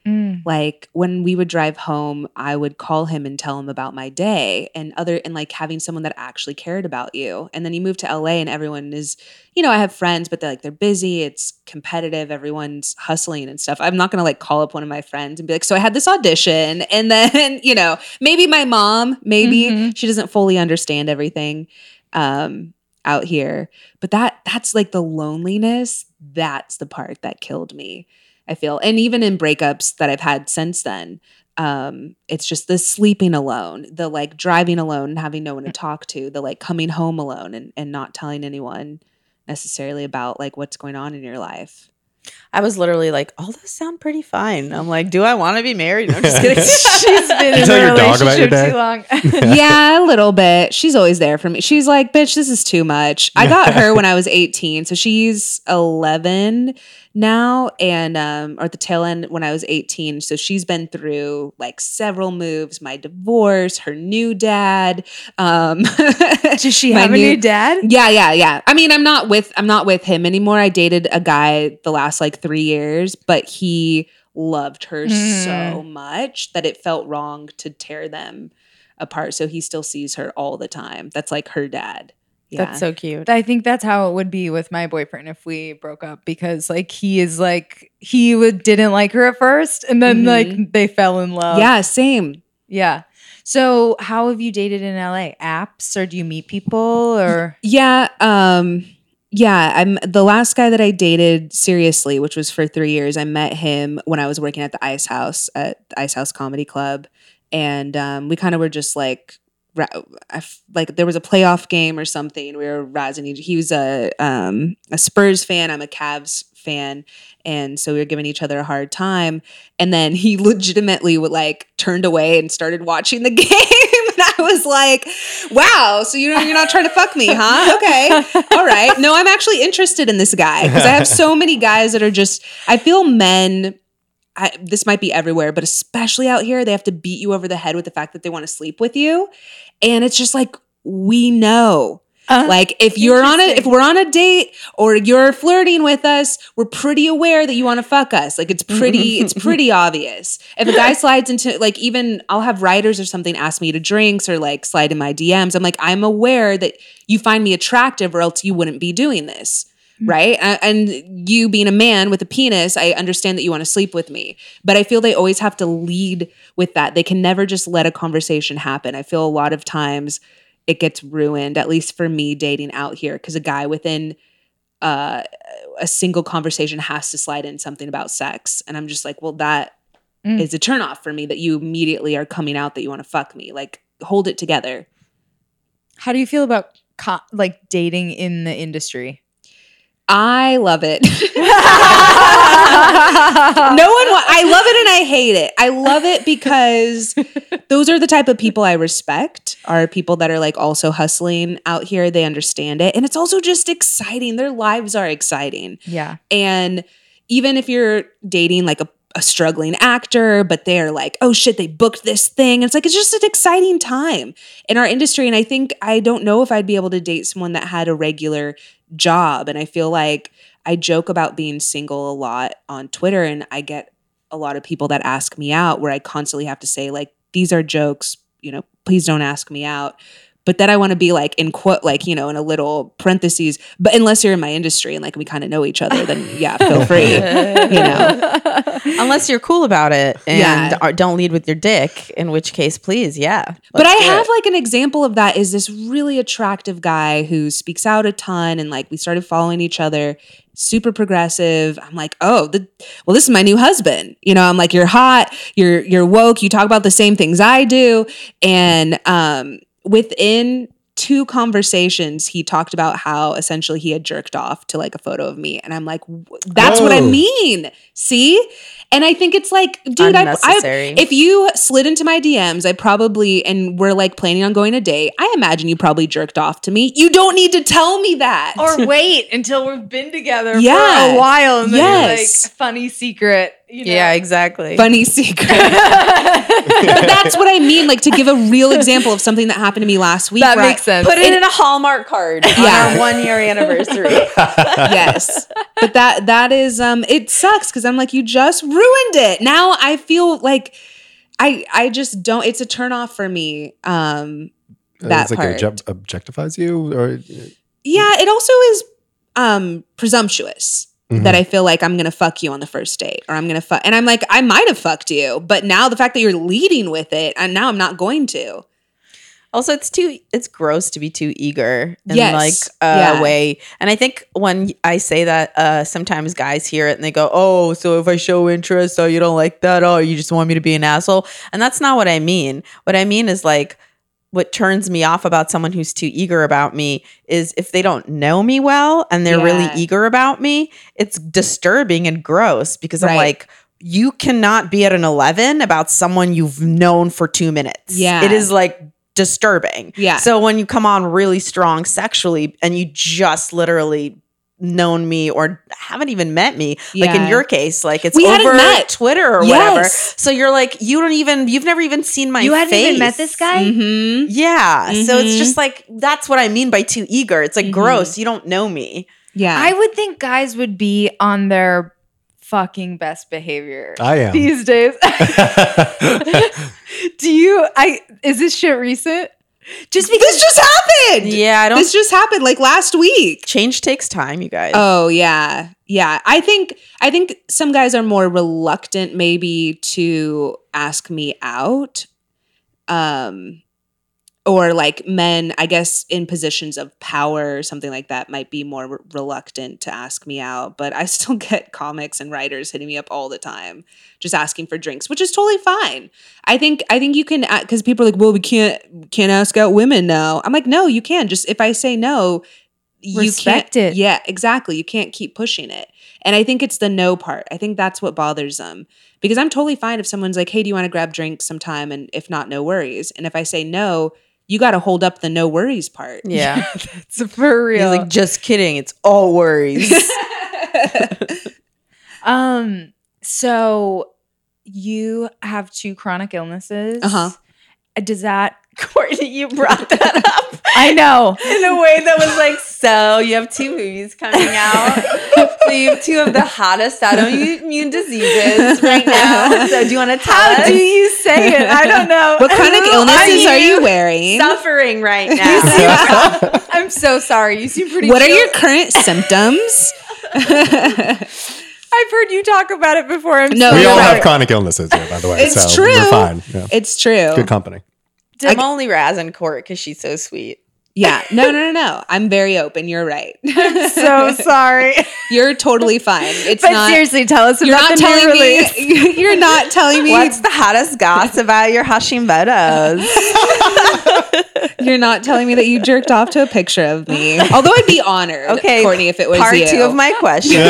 Like when we would drive home, I would call him and tell him about my day and other, and like having someone that actually cared about you. And then you move to LA and everyone is, you know, I have friends, but they're like, they're busy. It's competitive. Everyone's hustling and stuff. I'm not to like call up one of my friends and be like, so I had this audition. (laughs) And then, you know, maybe my mom, maybe Mhm. she doesn't fully understand everything um, out here. But that that's like the loneliness. That's the part that killed me. I feel, and even in breakups that I've had since then, um, it's just the sleeping alone, the like driving alone and having no one to talk to, the like coming home alone and and not telling anyone necessarily about like what's going on in your life. I was literally like, all those sound pretty fine. I'm like, do I want to be married? I'm just kidding. (laughs) (laughs) She's been You in a your dog relationship day? too long. (laughs) yeah, a little bit. She's always there for me. She's like, bitch, this is too much. I got her when I was 18. So she's 11 now and um or at the tail end when I was 18. So she's been through like several moves, my divorce, her new dad. Um (laughs) Does she have a new dad? yeah, yeah, yeah. I mean, I'm not with I'm not with him anymore. I dated a guy the last like 3 years, but he loved her Mm. so much that it felt wrong to tear them apart. So he still sees her all the time. That's like her dad. Yeah. That's so cute. I think that's how it would be with my boyfriend if we broke up because like he is like he would didn't like her at first and then Mhm. like they fell in love. yeah, same. Yeah. So how have you dated in LA? Apps or do you meet people or Yeah, um yeah, I'm the last guy that I dated seriously, which was for 3 years. I met him when I was working at the Ice House at the Ice House Comedy Club and um we kind of were just like ra- I f- like there was a playoff game or something. We were razzing each. He was a um, a Spurs fan. I'm a Cavs fan, and so we were giving each other a hard time. And then he (laughs) legitimately would like turned away and started watching the (laughs) game. and I was like, "Wow, so you're you're not trying to fuck me, huh? Okay, all right. No, I'm actually interested in this guy because I have so (laughs) many guys that are just. I feel men." I, this might be everywhere, but especially out here, they have to beat you over the head with the fact that they want to sleep with you. And it's just like, we know. Uh, Like if you're on a if we're on a date or you're flirting with us, we're pretty aware that you want to fuck us. Like it's pretty it's pretty (laughs) obvious. If a guy slides into like even I'll have writers or something ask me to drinks or like slide in my DMs. I'm like I'm aware that you find me attractive or else you wouldn't be doing this. Right. A- And you being a man with a penis, I understand that you want to sleep with me. But I feel they always have to lead with that. They can never just let a conversation happen. I feel a lot of times it gets ruined, at least for me dating out here, because a guy within uh, a single conversation has to slide in something about sex. And I'm just like, well, that is Mm. a turnoff for me that you immediately are coming out that you want to fuck me. Like, hold it together. how do you feel about co- like dating in the industry? I love it. (laughs) no one wa- I love it and I hate it. I love it because those are the type of people I respect. Are people that are like also hustling out here. They understand it. And it's also just exciting. Their lives are exciting. Yeah. And even if you're dating like a, a struggling actor, but they're like, oh shit, they booked this thing. It's like, it's just an exciting time in our industry. And I think, I don't know if I'd be able to date someone that had a regular job. And I feel like I joke about being single a lot on Twitter, and I get a lot of people that ask me out where I constantly have to say, like, these are jokes, you know, please don't ask me out. But then I want to be like in quote, like, you know, in a little parentheses, but unless you're in my industry and like we kind of know each other, then yeah, (laughs) feel free. you know, (laughs) Unless you're cool about it and Yeah. are- don't lead with your dick, in which case, please, yeah. but I have it. like an example of that is this really attractive guy who speaks out a ton and like we started following each other super progressive i'm like oh the, well this is my new husband you know i'm like you're hot you're you're woke you talk about the same things i do and um within two conversations he talked about how essentially he had jerked off to like a photo of me and i'm like w- that's what i Oh. mean see and i think it's like dude I, I if you slid into my DMs, I probably and we're like planning on going a date. I imagine you probably jerked off to me. You don't need to tell me that. or wait until we've been together Yeah. for a while and then Yes. like funny secret. You know? Yeah, exactly. funny secret. (laughs) but that's what I mean. Like to give a real example of something that happened to me last week. that where makes sense. Put it in a Hallmark card on Yeah. our one year anniversary. (laughs) yes but that that is um it sucks because i'm like you just ruined it now i feel like i i just don't it's a turn off for me um that it's like part it object- objectifies you, or yeah it also is um presumptuous Mm-hmm. that i feel like i'm gonna fuck you on the first date or i'm gonna fuck and i'm like i might have fucked you but now the fact that you're leading with it and now i'm not going to Also, it's too it's gross to be too eager in Yes. like a Yeah. way. And I think when I say that, uh, sometimes guys hear it and they go, "Oh, so if I show interest, oh, you don't like that? Oh, you just want me to be an asshole?" And that's not what I mean. What I mean is like what turns me off about someone who's too eager about me is if they don't know me well and they're really eager about me, it's disturbing and gross because I'm like you cannot be at an 11 about someone you've known for 2 minutes. Yeah. It is like disturbing. Yeah. So when you come on really strong sexually and you just literally known me or haven't even met me, like in your case, like it's We over met. Twitter or whatever. So you're like, you don't even, you've never even seen my you hadn't even met this guy? mm-hmm. Yeah. So it's Mhm. just like, that's what I mean by too eager. It's like Mhm. gross. You don't know me. yeah I would think guys would be on their fucking best behavior I am. these days. (laughs) (laughs) Do you I is this shit recent? Just because this just happened Yeah. I don't, this just happened like last week change takes time, you guys. Oh yeah. Yeah. I think I think some guys are more reluctant maybe to ask me out. Um or like men, I guess in positions of power or something like that might be more re- reluctant to ask me out, but I (laughs) still get comics and writers hitting me up all the time just asking for drinks, which is totally fine. I think I think you can cuz people are like, "Well, we can't can't ask out women now." I'm like, "No, you can. Just if I say no, you Respect can't, it. Yeah, exactly. You can't keep pushing it. And I think it's the no part. I think that's what bothers them. Because I'm totally fine if someone's like, hey, do you want to grab drinks sometime? And if not, no worries. And if I say no, you got to hold up the no worries part. Yeah. (laughs) (laughs) it's for He's real. like, just kidding. It's all worries. (laughs) um so you have two chronic illnesses. Uh-huh. Does that Courtney, you brought that up I know. in a way that was like, so you have two movies coming out. So you have two of the hottest autoimmune diseases right (laughs) now. So do you want to tell How us? do you say it? I don't know. (laughs) What chronic illnesses Are are you wearing? suffering right (laughs) now? I'm so sorry. You seem pretty What are your current symptoms? I've heard you talk about it before. I'm No, we all have sorry. chronic illnesses here, by the way. It's so true. We're fine. Yeah. It's true. Good company. I'm only razzing Court because she's so sweet. Yeah. No, no, no, no. I'm very open. You're right. so (laughs) sorry. You're totally fine. It's But not. seriously, tell us you're about not the new telling release. (laughs) me. You're not telling me. What's the hottest gossip about your Hashimoto's? (laughs) You're not telling me that you jerked off to a picture of me. Although I'd be honored, Okay, Courtney, if it was Part you. two of my question.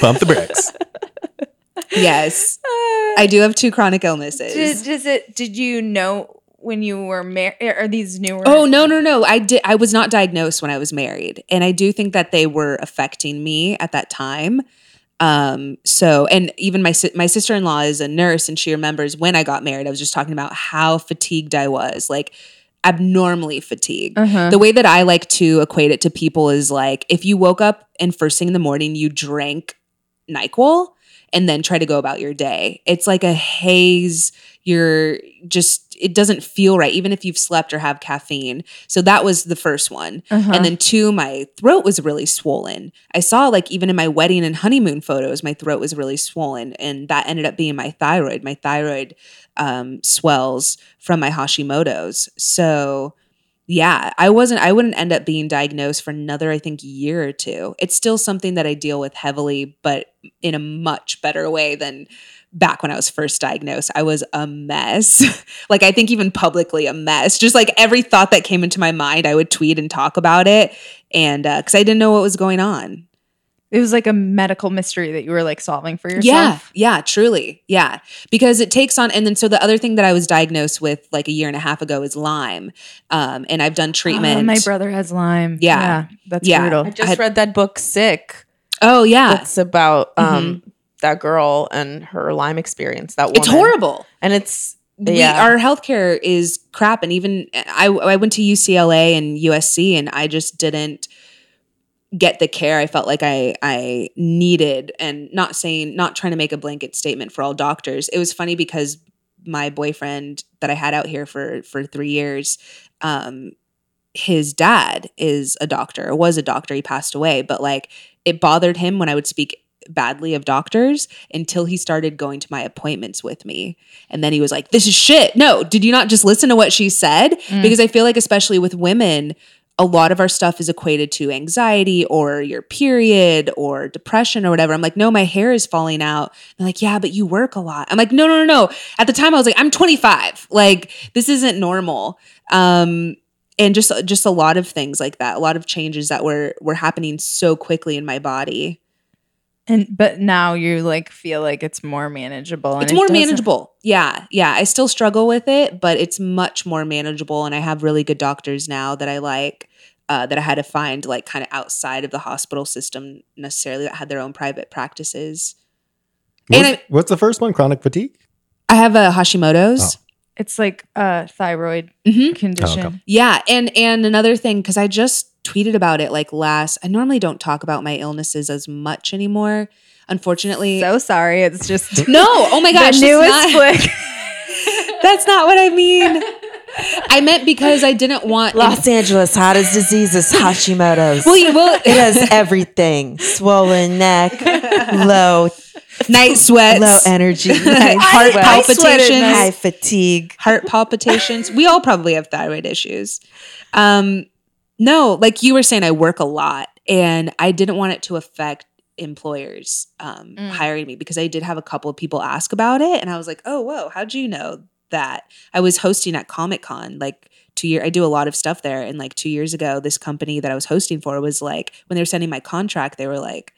Pump the brakes. yes, I do have two chronic illnesses. Did, does it? Did you know when you were married? Are these newer? Oh no no no! I did. I was not diagnosed when I was married, and I do think that they were affecting me at that time. Um, so and even my si- my sister in law is a nurse, and she remembers when I got married. I was just talking about how fatigued I was, like abnormally fatigued. Uh-huh. The way that I like to equate it to people is like if you woke up and first thing in the morning you drank NyQuil and then try to go about your day. It's like a haze. You're just, it doesn't feel right, even if you've slept or have caffeine. So that was the first one. Uh-huh. And then two, my throat was really swollen. I saw like even in my wedding and honeymoon photos, my throat was really swollen. And that ended up being my thyroid. My thyroid um, swells from my Hashimoto's. So yeah, I wasn't, I wouldn't end up being diagnosed for another, I think, year or two. It's still something that I deal with heavily, but in a much better way than back when I was first diagnosed. I was a mess. (laughs) like, I think even publicly a mess. Just like every thought that came into my mind, I would tweet and talk about it. And uh, because I didn't know what was going on. It was like a medical mystery that you were like solving for yourself. yeah, yeah, truly. Yeah. Because it takes on and then so the other thing that I was diagnosed with like a year and a half ago is Lyme. Um and I've done treatment. Oh, my brother has Lyme. Yeah. that's Yeah. brutal. I just had- read that book, Sick. Oh yeah. It's about um that girl and her Lyme experience. That woman. It's horrible. and it's We, yeah. our healthcare is crap and even I I went to UCLA and USC and I just didn't get the care I felt like I I needed and not saying not trying to make a blanket statement for all doctors. It was funny because my boyfriend that I had out here for for 3 years um his dad is a doctor, was a doctor, he passed away, but like it bothered him when I would speak badly of doctors until he started going to my appointments with me. And then he was like, This is shit. No, did you not just listen to what she said? Because I feel like, especially with women, a lot of our stuff is equated to anxiety or your period or depression or whatever. I'm like, no, my hair is falling out. They're like, yeah, but you work a lot. I'm like, no, no, no, no. At the time, I was like, I'm 25. Like, this isn't normal. Um, and just just a lot of things like that. A lot of changes that were were happening so quickly in my body. And but now you like feel like it's more manageable. and it's more doesn't- manageable. Yeah, yeah. I still struggle with it, but it's much more manageable. And I have really good doctors now that I like. Uh, that I had to find like kind of outside of the hospital system necessarily that had their own private practices. And I- what's the first one? Chronic fatigue? I have a Hashimoto's. It's like a thyroid Mhm. condition. Oh, okay. Yeah, and and another thing because I just tweeted about it like last. I normally don't talk about my illnesses as much anymore. Unfortunately, So sorry. It's just (laughs) no. Oh my gosh, the it's newest not- flick. (laughs) That's not what I mean. (laughs) I meant because I didn't want Los Angeles hottest diseases Hashimoto's. Well, you will it has everything: swollen neck, low night sweats, low energy, (laughs) heart sweat, palpitations, high fatigue. heart palpitations. we all probably have thyroid issues. Um, no, like you were saying, I work a lot, and I didn't want it to affect employers um, Mm. hiring me because I did have a couple of people ask about it, and I was like, "Oh, whoa, how'd you know that?" I was hosting at Comic Con like two year. I do a lot of stuff there, and like two years ago, this company that I was hosting for was like, when they were sending my contract, they were like.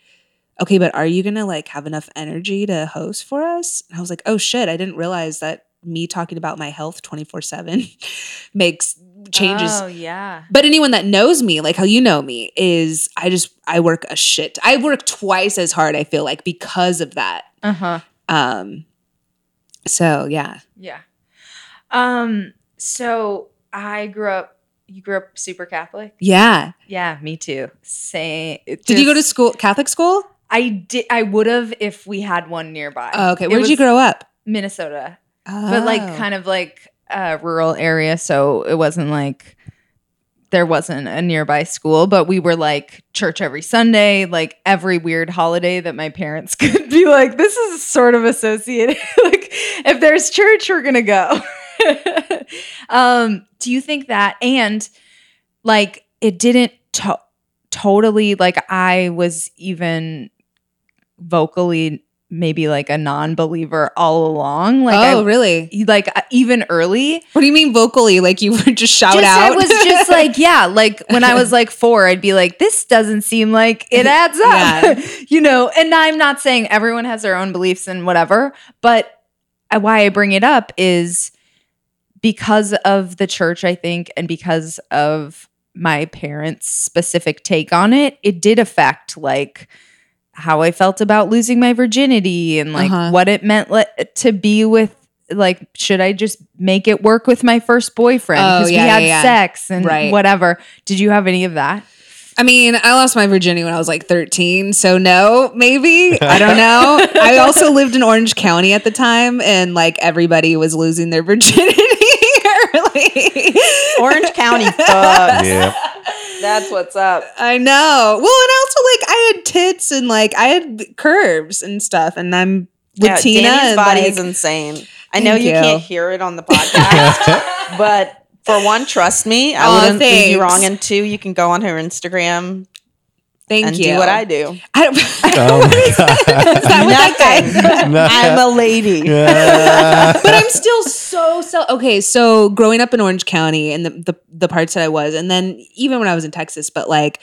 Okay, but are you gonna like have enough energy to host for us? And I was like, oh shit, I didn't realize that me talking about my health 24 7 (laughs) makes changes. Oh yeah. But anyone that knows me, like how you know me, is I just, I work a shit. I work twice as hard, I feel like, because of that. Uh huh. Um, so yeah. Yeah. Um. So I grew up. You grew up super Catholic. Yeah. Yeah, me too. Say. Did you go to school, Catholic school? I did. I would have if we had one nearby. Oh, okay. It Where did you grow up? Minnesota, but like Oh. kind of like a rural area, so it wasn't like there wasn't a nearby school, but we were like church every Sunday, like every weird holiday that my parents (laughs) could be like, this is sort of associated. (laughs) like if there's church, we're gonna go. (laughs) (laughs) um, do you think that and like it didn't to- totally like I was even vocally maybe like a non-believer all along like oh, I, really? like uh, even early What do you mean vocally? Like you would just shout just, out? I was just (laughs) like, yeah, like when I was like four, I'd be like, this doesn't seem like it (laughs) adds up, you know. And I'm not saying everyone has their own beliefs and whatever, but why I bring it up is because of the church, I think, and because of my parents' specific take on it, it did affect like how I felt about losing my virginity and like Uh-huh. what it meant le- to be with like should I just make it work with my first boyfriend Oh, because yeah, we had yeah, yeah. sex and Right. whatever. Did you have any of that? I mean, I lost my virginity when I was like 13, so no, maybe. I don't (laughs) know. I also lived in Orange County at the time, and like everybody was losing their (laughs) virginity early. Orange County fucks. Yeah. That's what's up. I know. Well, and also like I had tits and like I had curves and stuff, and I'm Latina. Yeah, Dani's and, body like- is insane. I know you, you. can't hear it on the podcast, (laughs) but for one, trust me, I Aw, wouldn't lead thanks. you wrong. And two, you can go on her Instagram Thank and you. do what I do. I don't, (laughs) Oh my God. is that what that guy? I'm a lady. (laughs) but I'm still so so okay. So growing up in Orange County and the, the the parts that I was, and then even when I was in Texas, but like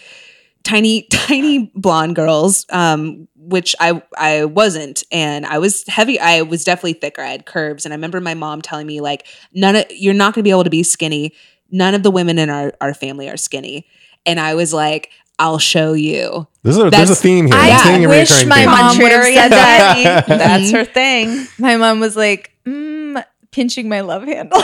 tiny (laughs) tiny blonde girls, um, which I I wasn't, and I was heavy. I was definitely thicker. I had curves, and I remember my mom telling me like, none of you're not going to be able to be skinny. None of the women in our our family are skinny, and I was like, I'll show you. There's a, there's a theme here. I I'm a wish my theme. mom would have said that. (laughs) That's her thing. My mom was like, mm, pinching my love handle.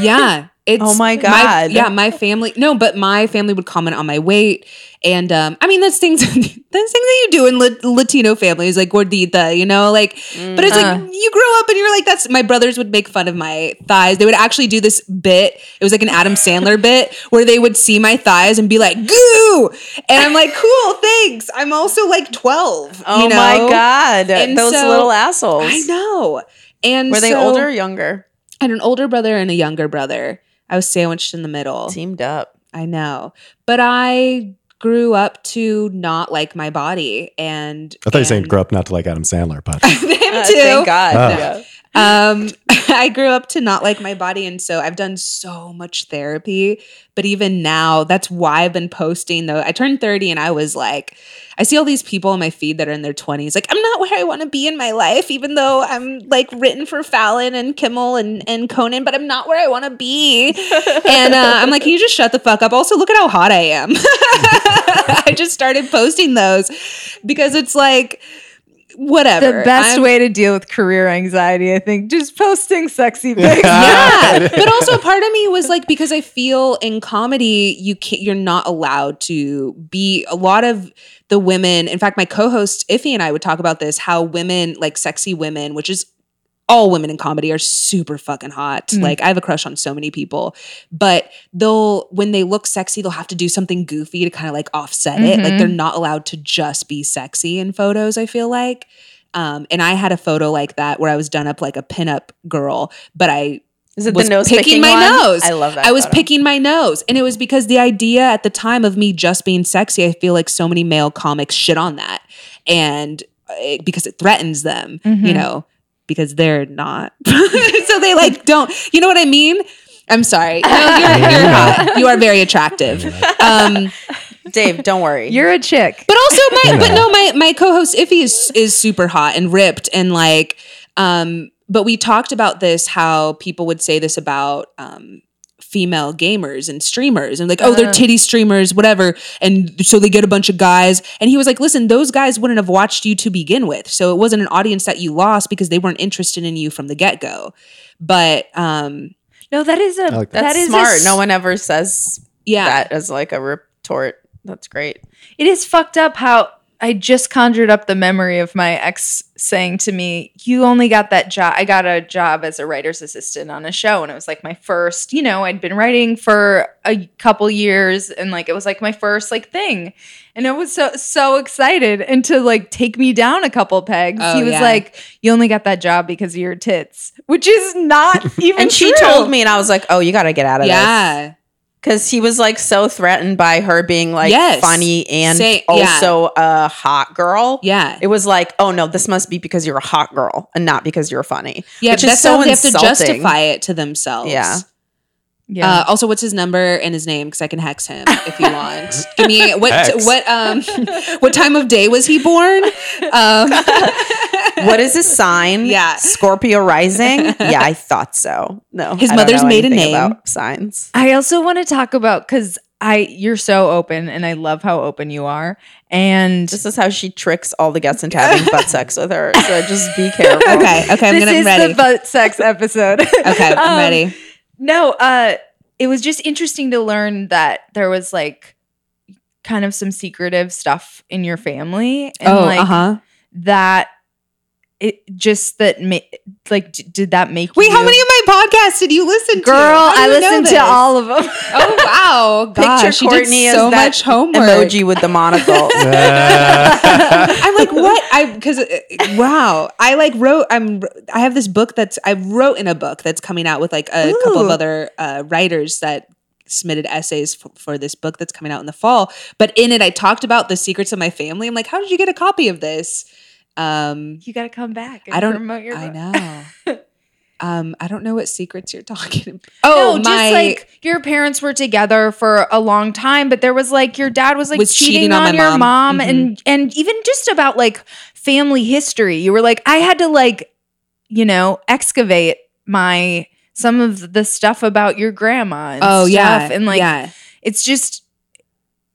Yeah. It's Oh my God. yeah, my family. No, but my family would comment on my weight, and um, I mean that's things (laughs) that's things that you do in Lat- Latino families, like gordita, you know, like. But it's like you grow up and you're like, that's. My brothers would make fun of my thighs. They would actually do this bit. It was like an Adam Sandler bit where they would see my thighs and be like, "Goo," and I'm like, "Cool, thanks." I'm also like 12. Oh you know? my god, And those so- little assholes. I know. And Were they so- older or younger? I had an older brother and a younger brother. I was sandwiched in the middle. Teamed up. I know. But I grew up to not like my body and I thought you were saying and- grow up not to like Adam Sandler, but (laughs) him Uh, too. thank God. Oh. Yeah. Um (laughs) I grew up to not like my body and so I've done so much therapy, but even now that's why I've been posting though. I turned 30 and I was like I see all these people on my feed that are in their 20s like I'm not where I want to be in my life even though I'm like written for Fallon and Kimmel and and Conan, but I'm not where I want to be. (laughs) and uh, I'm like, can you just shut the fuck up? Also, look at how hot I am. (laughs) I just started posting those because it's like whatever. the best I'm- way to deal with career anxiety, I think, just posting sexy (laughs) pics. yeah but also part of me was like because i feel in comedy you can't you're not allowed to be a lot of the women in fact my co-host Ify and i would talk about this how women like sexy women which is all women in comedy are super fucking hot. Mm. Like I have a crush on so many people, but they'll when they look sexy, they'll have to do something goofy to kind of like offset it. Like they're not allowed to just be sexy in photos. I feel like, um, and I had a photo like that where I was done up like a pinup girl, but I Is it was the nose picking my one? nose. I love that. I was photo. picking my nose. And it was because the idea at the time of me just being sexy, I feel like so many male comics shit on that. And uh, because it threatens them, you Mhm. know, because they're not. (laughs) so they like don't, you know what I mean? I'm sorry. No, you're, (laughs) you're hot. You are very attractive. Um, Dave, don't worry. You're a chick. but also my but no my my co-host Ify is is super hot and ripped and like um but we talked about this how people would say this about um female gamers and streamers and like oh they're Uh. titty streamers whatever and so they get a bunch of guys and he was like listen those guys wouldn't have watched you to begin with so it wasn't an audience that you lost because they weren't interested in you from the get-go but um No, that is a like that. That's that is a smart. s- no one ever says yeah that as like a retort. That's great. It is fucked up how I just conjured up the memory of my ex saying to me, You only got that job. I got a job as a writer's assistant on a show. And it was like my first, you know, I'd been writing for a couple years and like it was like my first like thing. And I was so so excited. And to like take me down a couple pegs, Oh, he was yeah. like, You only got that job because of your tits, which is not (laughs) even And she true. told me, and I was like, "Oh, you got to get out of this." yeah because he was like so threatened by her being like Yes. funny and Say- yeah. also a hot girl. yeah It was like, oh no, this must be because you're a hot girl and not because you're funny. yeah which that's is so how they have to justify it to themselves Yeah. Yeah. Uh, also, what's his number and his name? Because I can hex him if you want. (laughs) Give me what Hex. what um (laughs) what time of day was he born? (laughs) Um, What is his sign? (laughs) Yeah. Scorpio rising. (laughs) yeah, I thought so. No, His mother's maiden anything name. about signs. I also want to talk about because I you're so open and I love how open you are. And This is how she tricks all the guests into having butt sex with her. So just be careful. (laughs) Okay, okay, I'm this gonna is ready. the butt sex episode. okay, I'm Um, ready. No, uh it was just interesting to learn that there was like kind of some secretive stuff in your family and Oh, like uh huh. that it just that ma- like d- did that make Wait, you how many of my podcasts did you listen to? girl I listened to all of them (laughs) Oh wow! (laughs) Gosh, Picture she Courtney did as so that much homework. emoji with the monocle. (laughs) I'm like, what? I because wow, I like wrote. I'm. I have this book that's I wrote in a book that's coming out with like a couple of other uh, writers that submitted essays for, for this book that's coming out in the fall. But in it, I talked about the secrets of my family. I'm like, how did you get a copy of this? Um, you got to come back and I don't. promote your I know. (laughs) um, I don't know what secrets you're talking about. Oh, Oh, just like your parents were together for a long time, but there was like your dad was like Was cheating, cheating on, on your mom, mom. and and even just about like family history. You were like, I had to like, you know, excavate my some of the stuff about your grandma. And oh stuff. yeah, and like yeah. it's just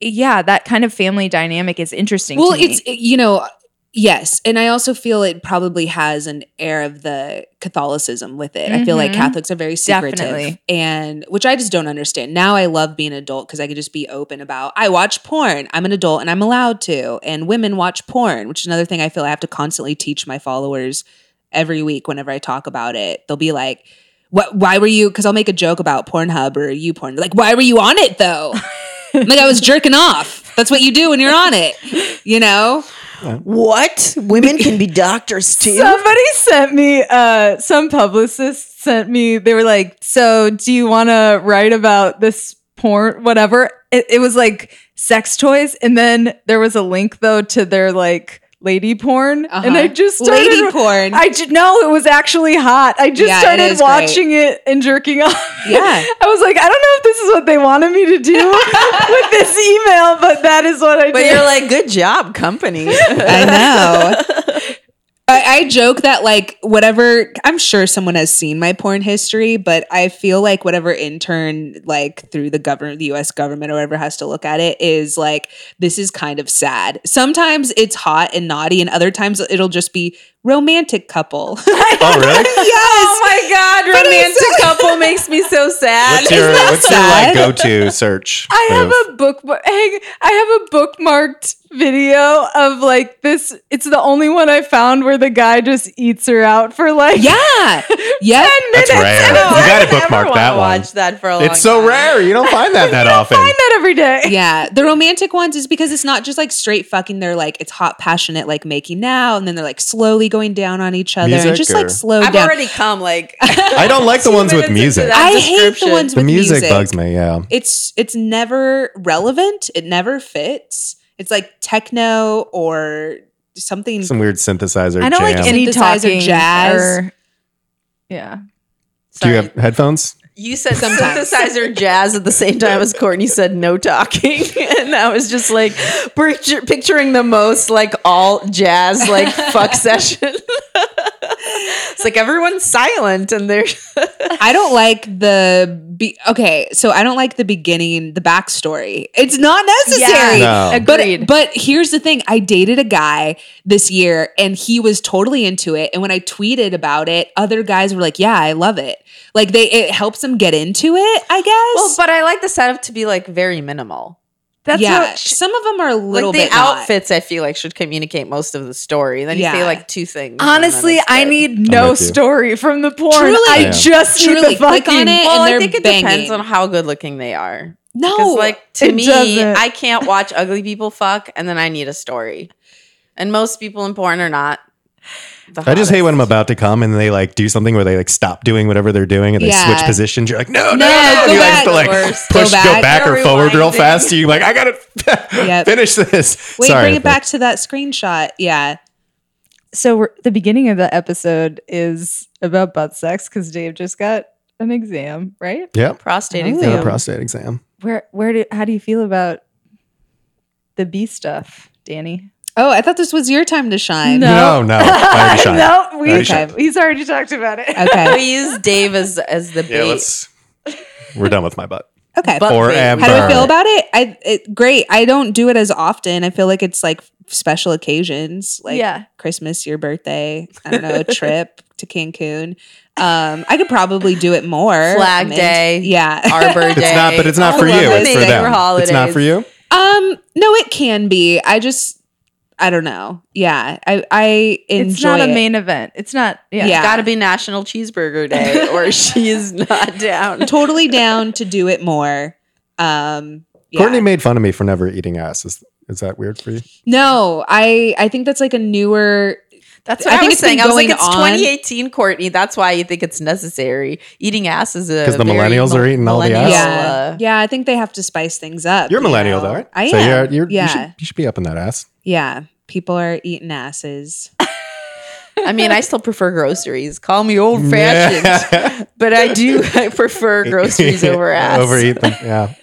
yeah, that kind of family dynamic is interesting. well to me. it's you know yes and i also feel it probably has an air of the catholicism with it. I feel like Mhm. catholics are very secretive Definitely. and which i just don't understand. Now i love being an adult because i could just be open about i watch porn. I'm an adult and i'm allowed to. And women watch porn which is another thing i feel i have to constantly teach my followers every week whenever i talk about it. They'll be like what why were you because i'll make a joke about pornhub or you porn like why were you on it though? (laughs) Like i was jerking off. That's what you do when you're on it you know what? Women can be (laughs) doctors too. Somebody sent me, uh, some publicist sent me, they were like, So do you want to write about this porn, whatever? It, it was like sex toys. And then there was a link though to their like lady porn. And I Uh-huh. just started. lady porn. I ju- no, it was actually hot. I just Yeah, it started great. watching it and jerking off. Yeah. (laughs) I was like, I don't know if this is what they wanted me to do (laughs) with this email, but that is what I did. but did. you're like, good job, company. (laughs) I know. I, I joke that like whatever I'm sure someone has seen my porn history, but I feel like whatever intern like through the government, the U.S. government or whatever has to look at it is like this is kind of sad. Sometimes it's hot and naughty, and other times it'll just be romantic couple. (laughs) Oh, really? (laughs) yes. oh my god, But romantic couple makes me so sad. What's your that what's your like go to search? (laughs) I have a book. Hang, I have a bookmarked video of like this. It's the only one I found where the guy just eats her out for like yeah. Yeah. That's rare. You got to bookmark that one. Watch that for a long It's so time. rare. You don't find that that often. find that every day. Yeah, the romantic ones is because it's not just like straight fucking. They're like it's hot, passionate, like making now, and then they're like slowly going down on each other, and Music just or- like slow down. I've down. already come like (laughs) I don't like the Two ones with music. I hate the description. ones The with music, music. bugs me. Yeah. It's it's never relevant. It never fits. It's like techno or something. Some weird synthesizer. I don't like any Synthesizer talking jazz. or- yeah. Do you have headphones? You said Sometimes. (laughs) synthesizer jazz at the same time as Courtney said no talking, (laughs) and I was just like picture, picturing the most like all jazz like fuck (laughs) session. It's like everyone's silent and they're (laughs) I don't like the be- okay. So I don't like the beginning, the backstory. It's not necessary. No. Agreed. But but here's the thing: I dated a guy this year, and he was totally into it. And when I tweeted about it, other guys were like, "Yeah, I love it." Like they, it helps them get into it. I guess. well, but I like the setup to be like very minimal. That's yeah, what some of them are a little like the bit not. outfits, I feel like should communicate most of the story. Then you Yeah. say like two things. honestly, I need no story from the porn. Truly. I Yeah. just need Truly, the click fucking. on it. Well, and I think it banging. depends on how good looking they are. No, Because like to it me, doesn't. I can't watch ugly people fuck, and then I need a story. And most people in porn are not. The I just hate when I'm about to come and they like do something where they like stop doing whatever they're doing and they Yeah. switch positions. You're like, no, no, No, no. go you back. like, like push, Go go back. back, or You're forward real fast. You're like, I gotta (laughs) Yep. finish this. wait, Sorry. bring it back to that screenshot. Yeah, so we're, the beginning of the episode is about butt sex because Dave just got an exam, right? Yep. prostate Oh. Yeah, exam. prostate exam. Where where do how do you feel about the B stuff, Dani? Oh, I thought this was your time to shine. No. No, no. I already (laughs) no, we, Already shot. he's already talked about it. Okay. (laughs) we use Dave as as the bait. Yeah, let's. We're done with my butt. Okay. But Forever. How do I feel about it? I it, great. I don't do it as often. I feel like it's like special occasions, like Yeah. Christmas, your birthday. I don't know, a trip (laughs) to Cancun. Um, I could probably do it more. Flag I'm Day. yeah. Arbor Day. It's not, but it's not all for you. them It's for them. were It's not for you. um, no, it can be. I just, I don't know. Yeah, I, I enjoy. It's not a it. main event. It's not. Yeah. Yeah. It's got to be National Cheeseburger Day, (laughs) or she is not down. totally down to do it more. Um, yeah. Courtney made fun of me for never eating ass. Is, is that weird for you? no, I, I think that's like a newer. That's I what I, think was saying. I was like, it's on. 2018, Courtney. That's why you think it's necessary. Eating ass is a because the very millennials are eating all the ass? Yeah, uh, yeah. I think they have to spice things up. You're a you millennial, know? though, right? I so am. You're, you're, yeah, You should, you should be up in that ass. yeah. People are eating asses. (laughs) I mean, I still prefer groceries. Call me old fashioned, (laughs) but I do. I prefer groceries over (laughs) ass. Overeat them. Yeah.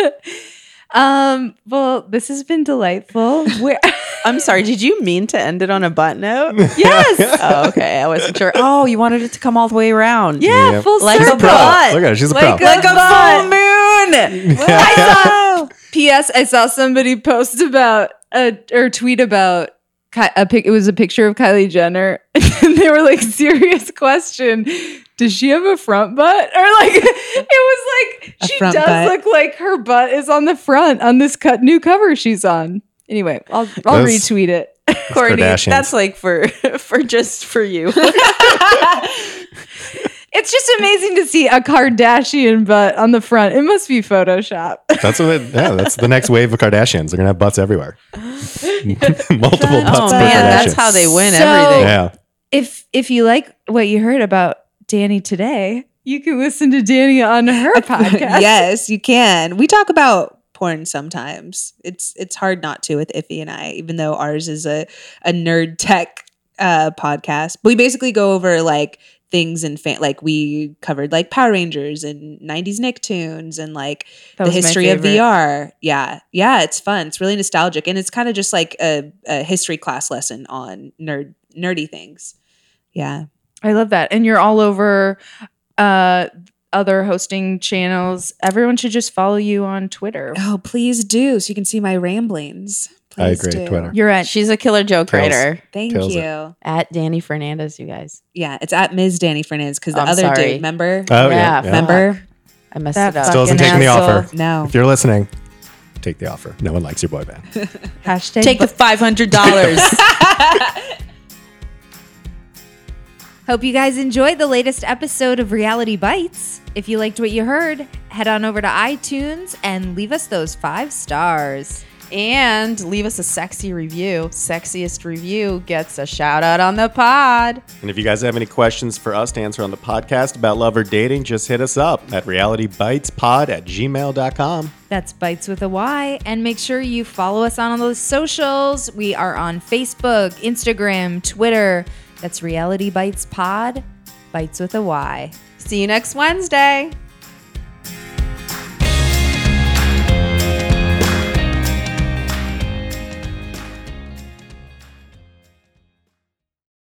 Um. Well, this has been delightful. Where? (laughs) I'm sorry. Did you mean to end it on a butt note? (laughs) yes. oh, okay. I wasn't sure. Oh, you wanted it to come all the way around. Yeah. Yep. Full Like She's a circle. butt. Look at her. She's a Like pro. a- Like a full moon. I saw. P.S. I saw somebody post about a or tweet about Ki- a pic. It was a picture of Kylie Jenner, (laughs) and they were like, "Serious question." Does she have a front butt? Or like (laughs) it was like A she does butt. look like her butt is on the front on this cut new cover she's on. Anyway, I'll I'll Those- retweet it. (laughs) Courtney, that's like for (laughs) for just for you. It's just amazing to see a Kardashian butt on the front. It must be Photoshop. That's what. It, yeah, that's the next wave of Kardashians. They're gonna have butts everywhere. Multiple oh, butts. oh per man, that's how they win So- everything. Yeah. if if you like what you heard about Dani today, you can listen to Dani on her (laughs) podcast. yes, you can. We talk about porn sometimes. It's it's hard not to with Ify and I, even though ours is a a nerd tech uh, podcast. But we basically go over like things and fan like we covered like Power Rangers and 90s Nicktoons and like the history of. VR. Yeah. Yeah, it's fun. It's really nostalgic and it's kind of just like a, a history class lesson on nerd nerdy things. Yeah. I love that. And you're all over uh other hosting channels. Everyone should just follow you on Twitter. Oh, please do so you can see my ramblings. I Please agree, do. Twitter. You're at She's a killer joke Tails. writer Thank Kills it. you. at Dani Fernandez. You guys, Yeah, it's at Ms. Dani Fernandez because the I'm other sorry. dude, remember? Oh yeah. Yeah, yeah. remember? I messed That it up. Still hasn't Fucking taken the asshole. offer. No. If you're listening, take the offer. No one likes your boy band. (laughs) hashtag Take the five hundred dollars. (laughs) (laughs) Hope you guys enjoyed the latest episode of Reality Bytes. If you liked what you heard, head on over to iTunes and leave us those five stars. and leave us a sexy review. Sexiest review gets a shout out on the pod. And if you guys have any questions for us to answer on the podcast about love or dating, just hit us up at realitybytespod at gmail.com. That's Bytes with a Y. And make sure you follow us on all those socials. We are on Facebook, Instagram, Twitter. That's Reality Bytes Pod, Bytes with a Y. See you next Wednesday.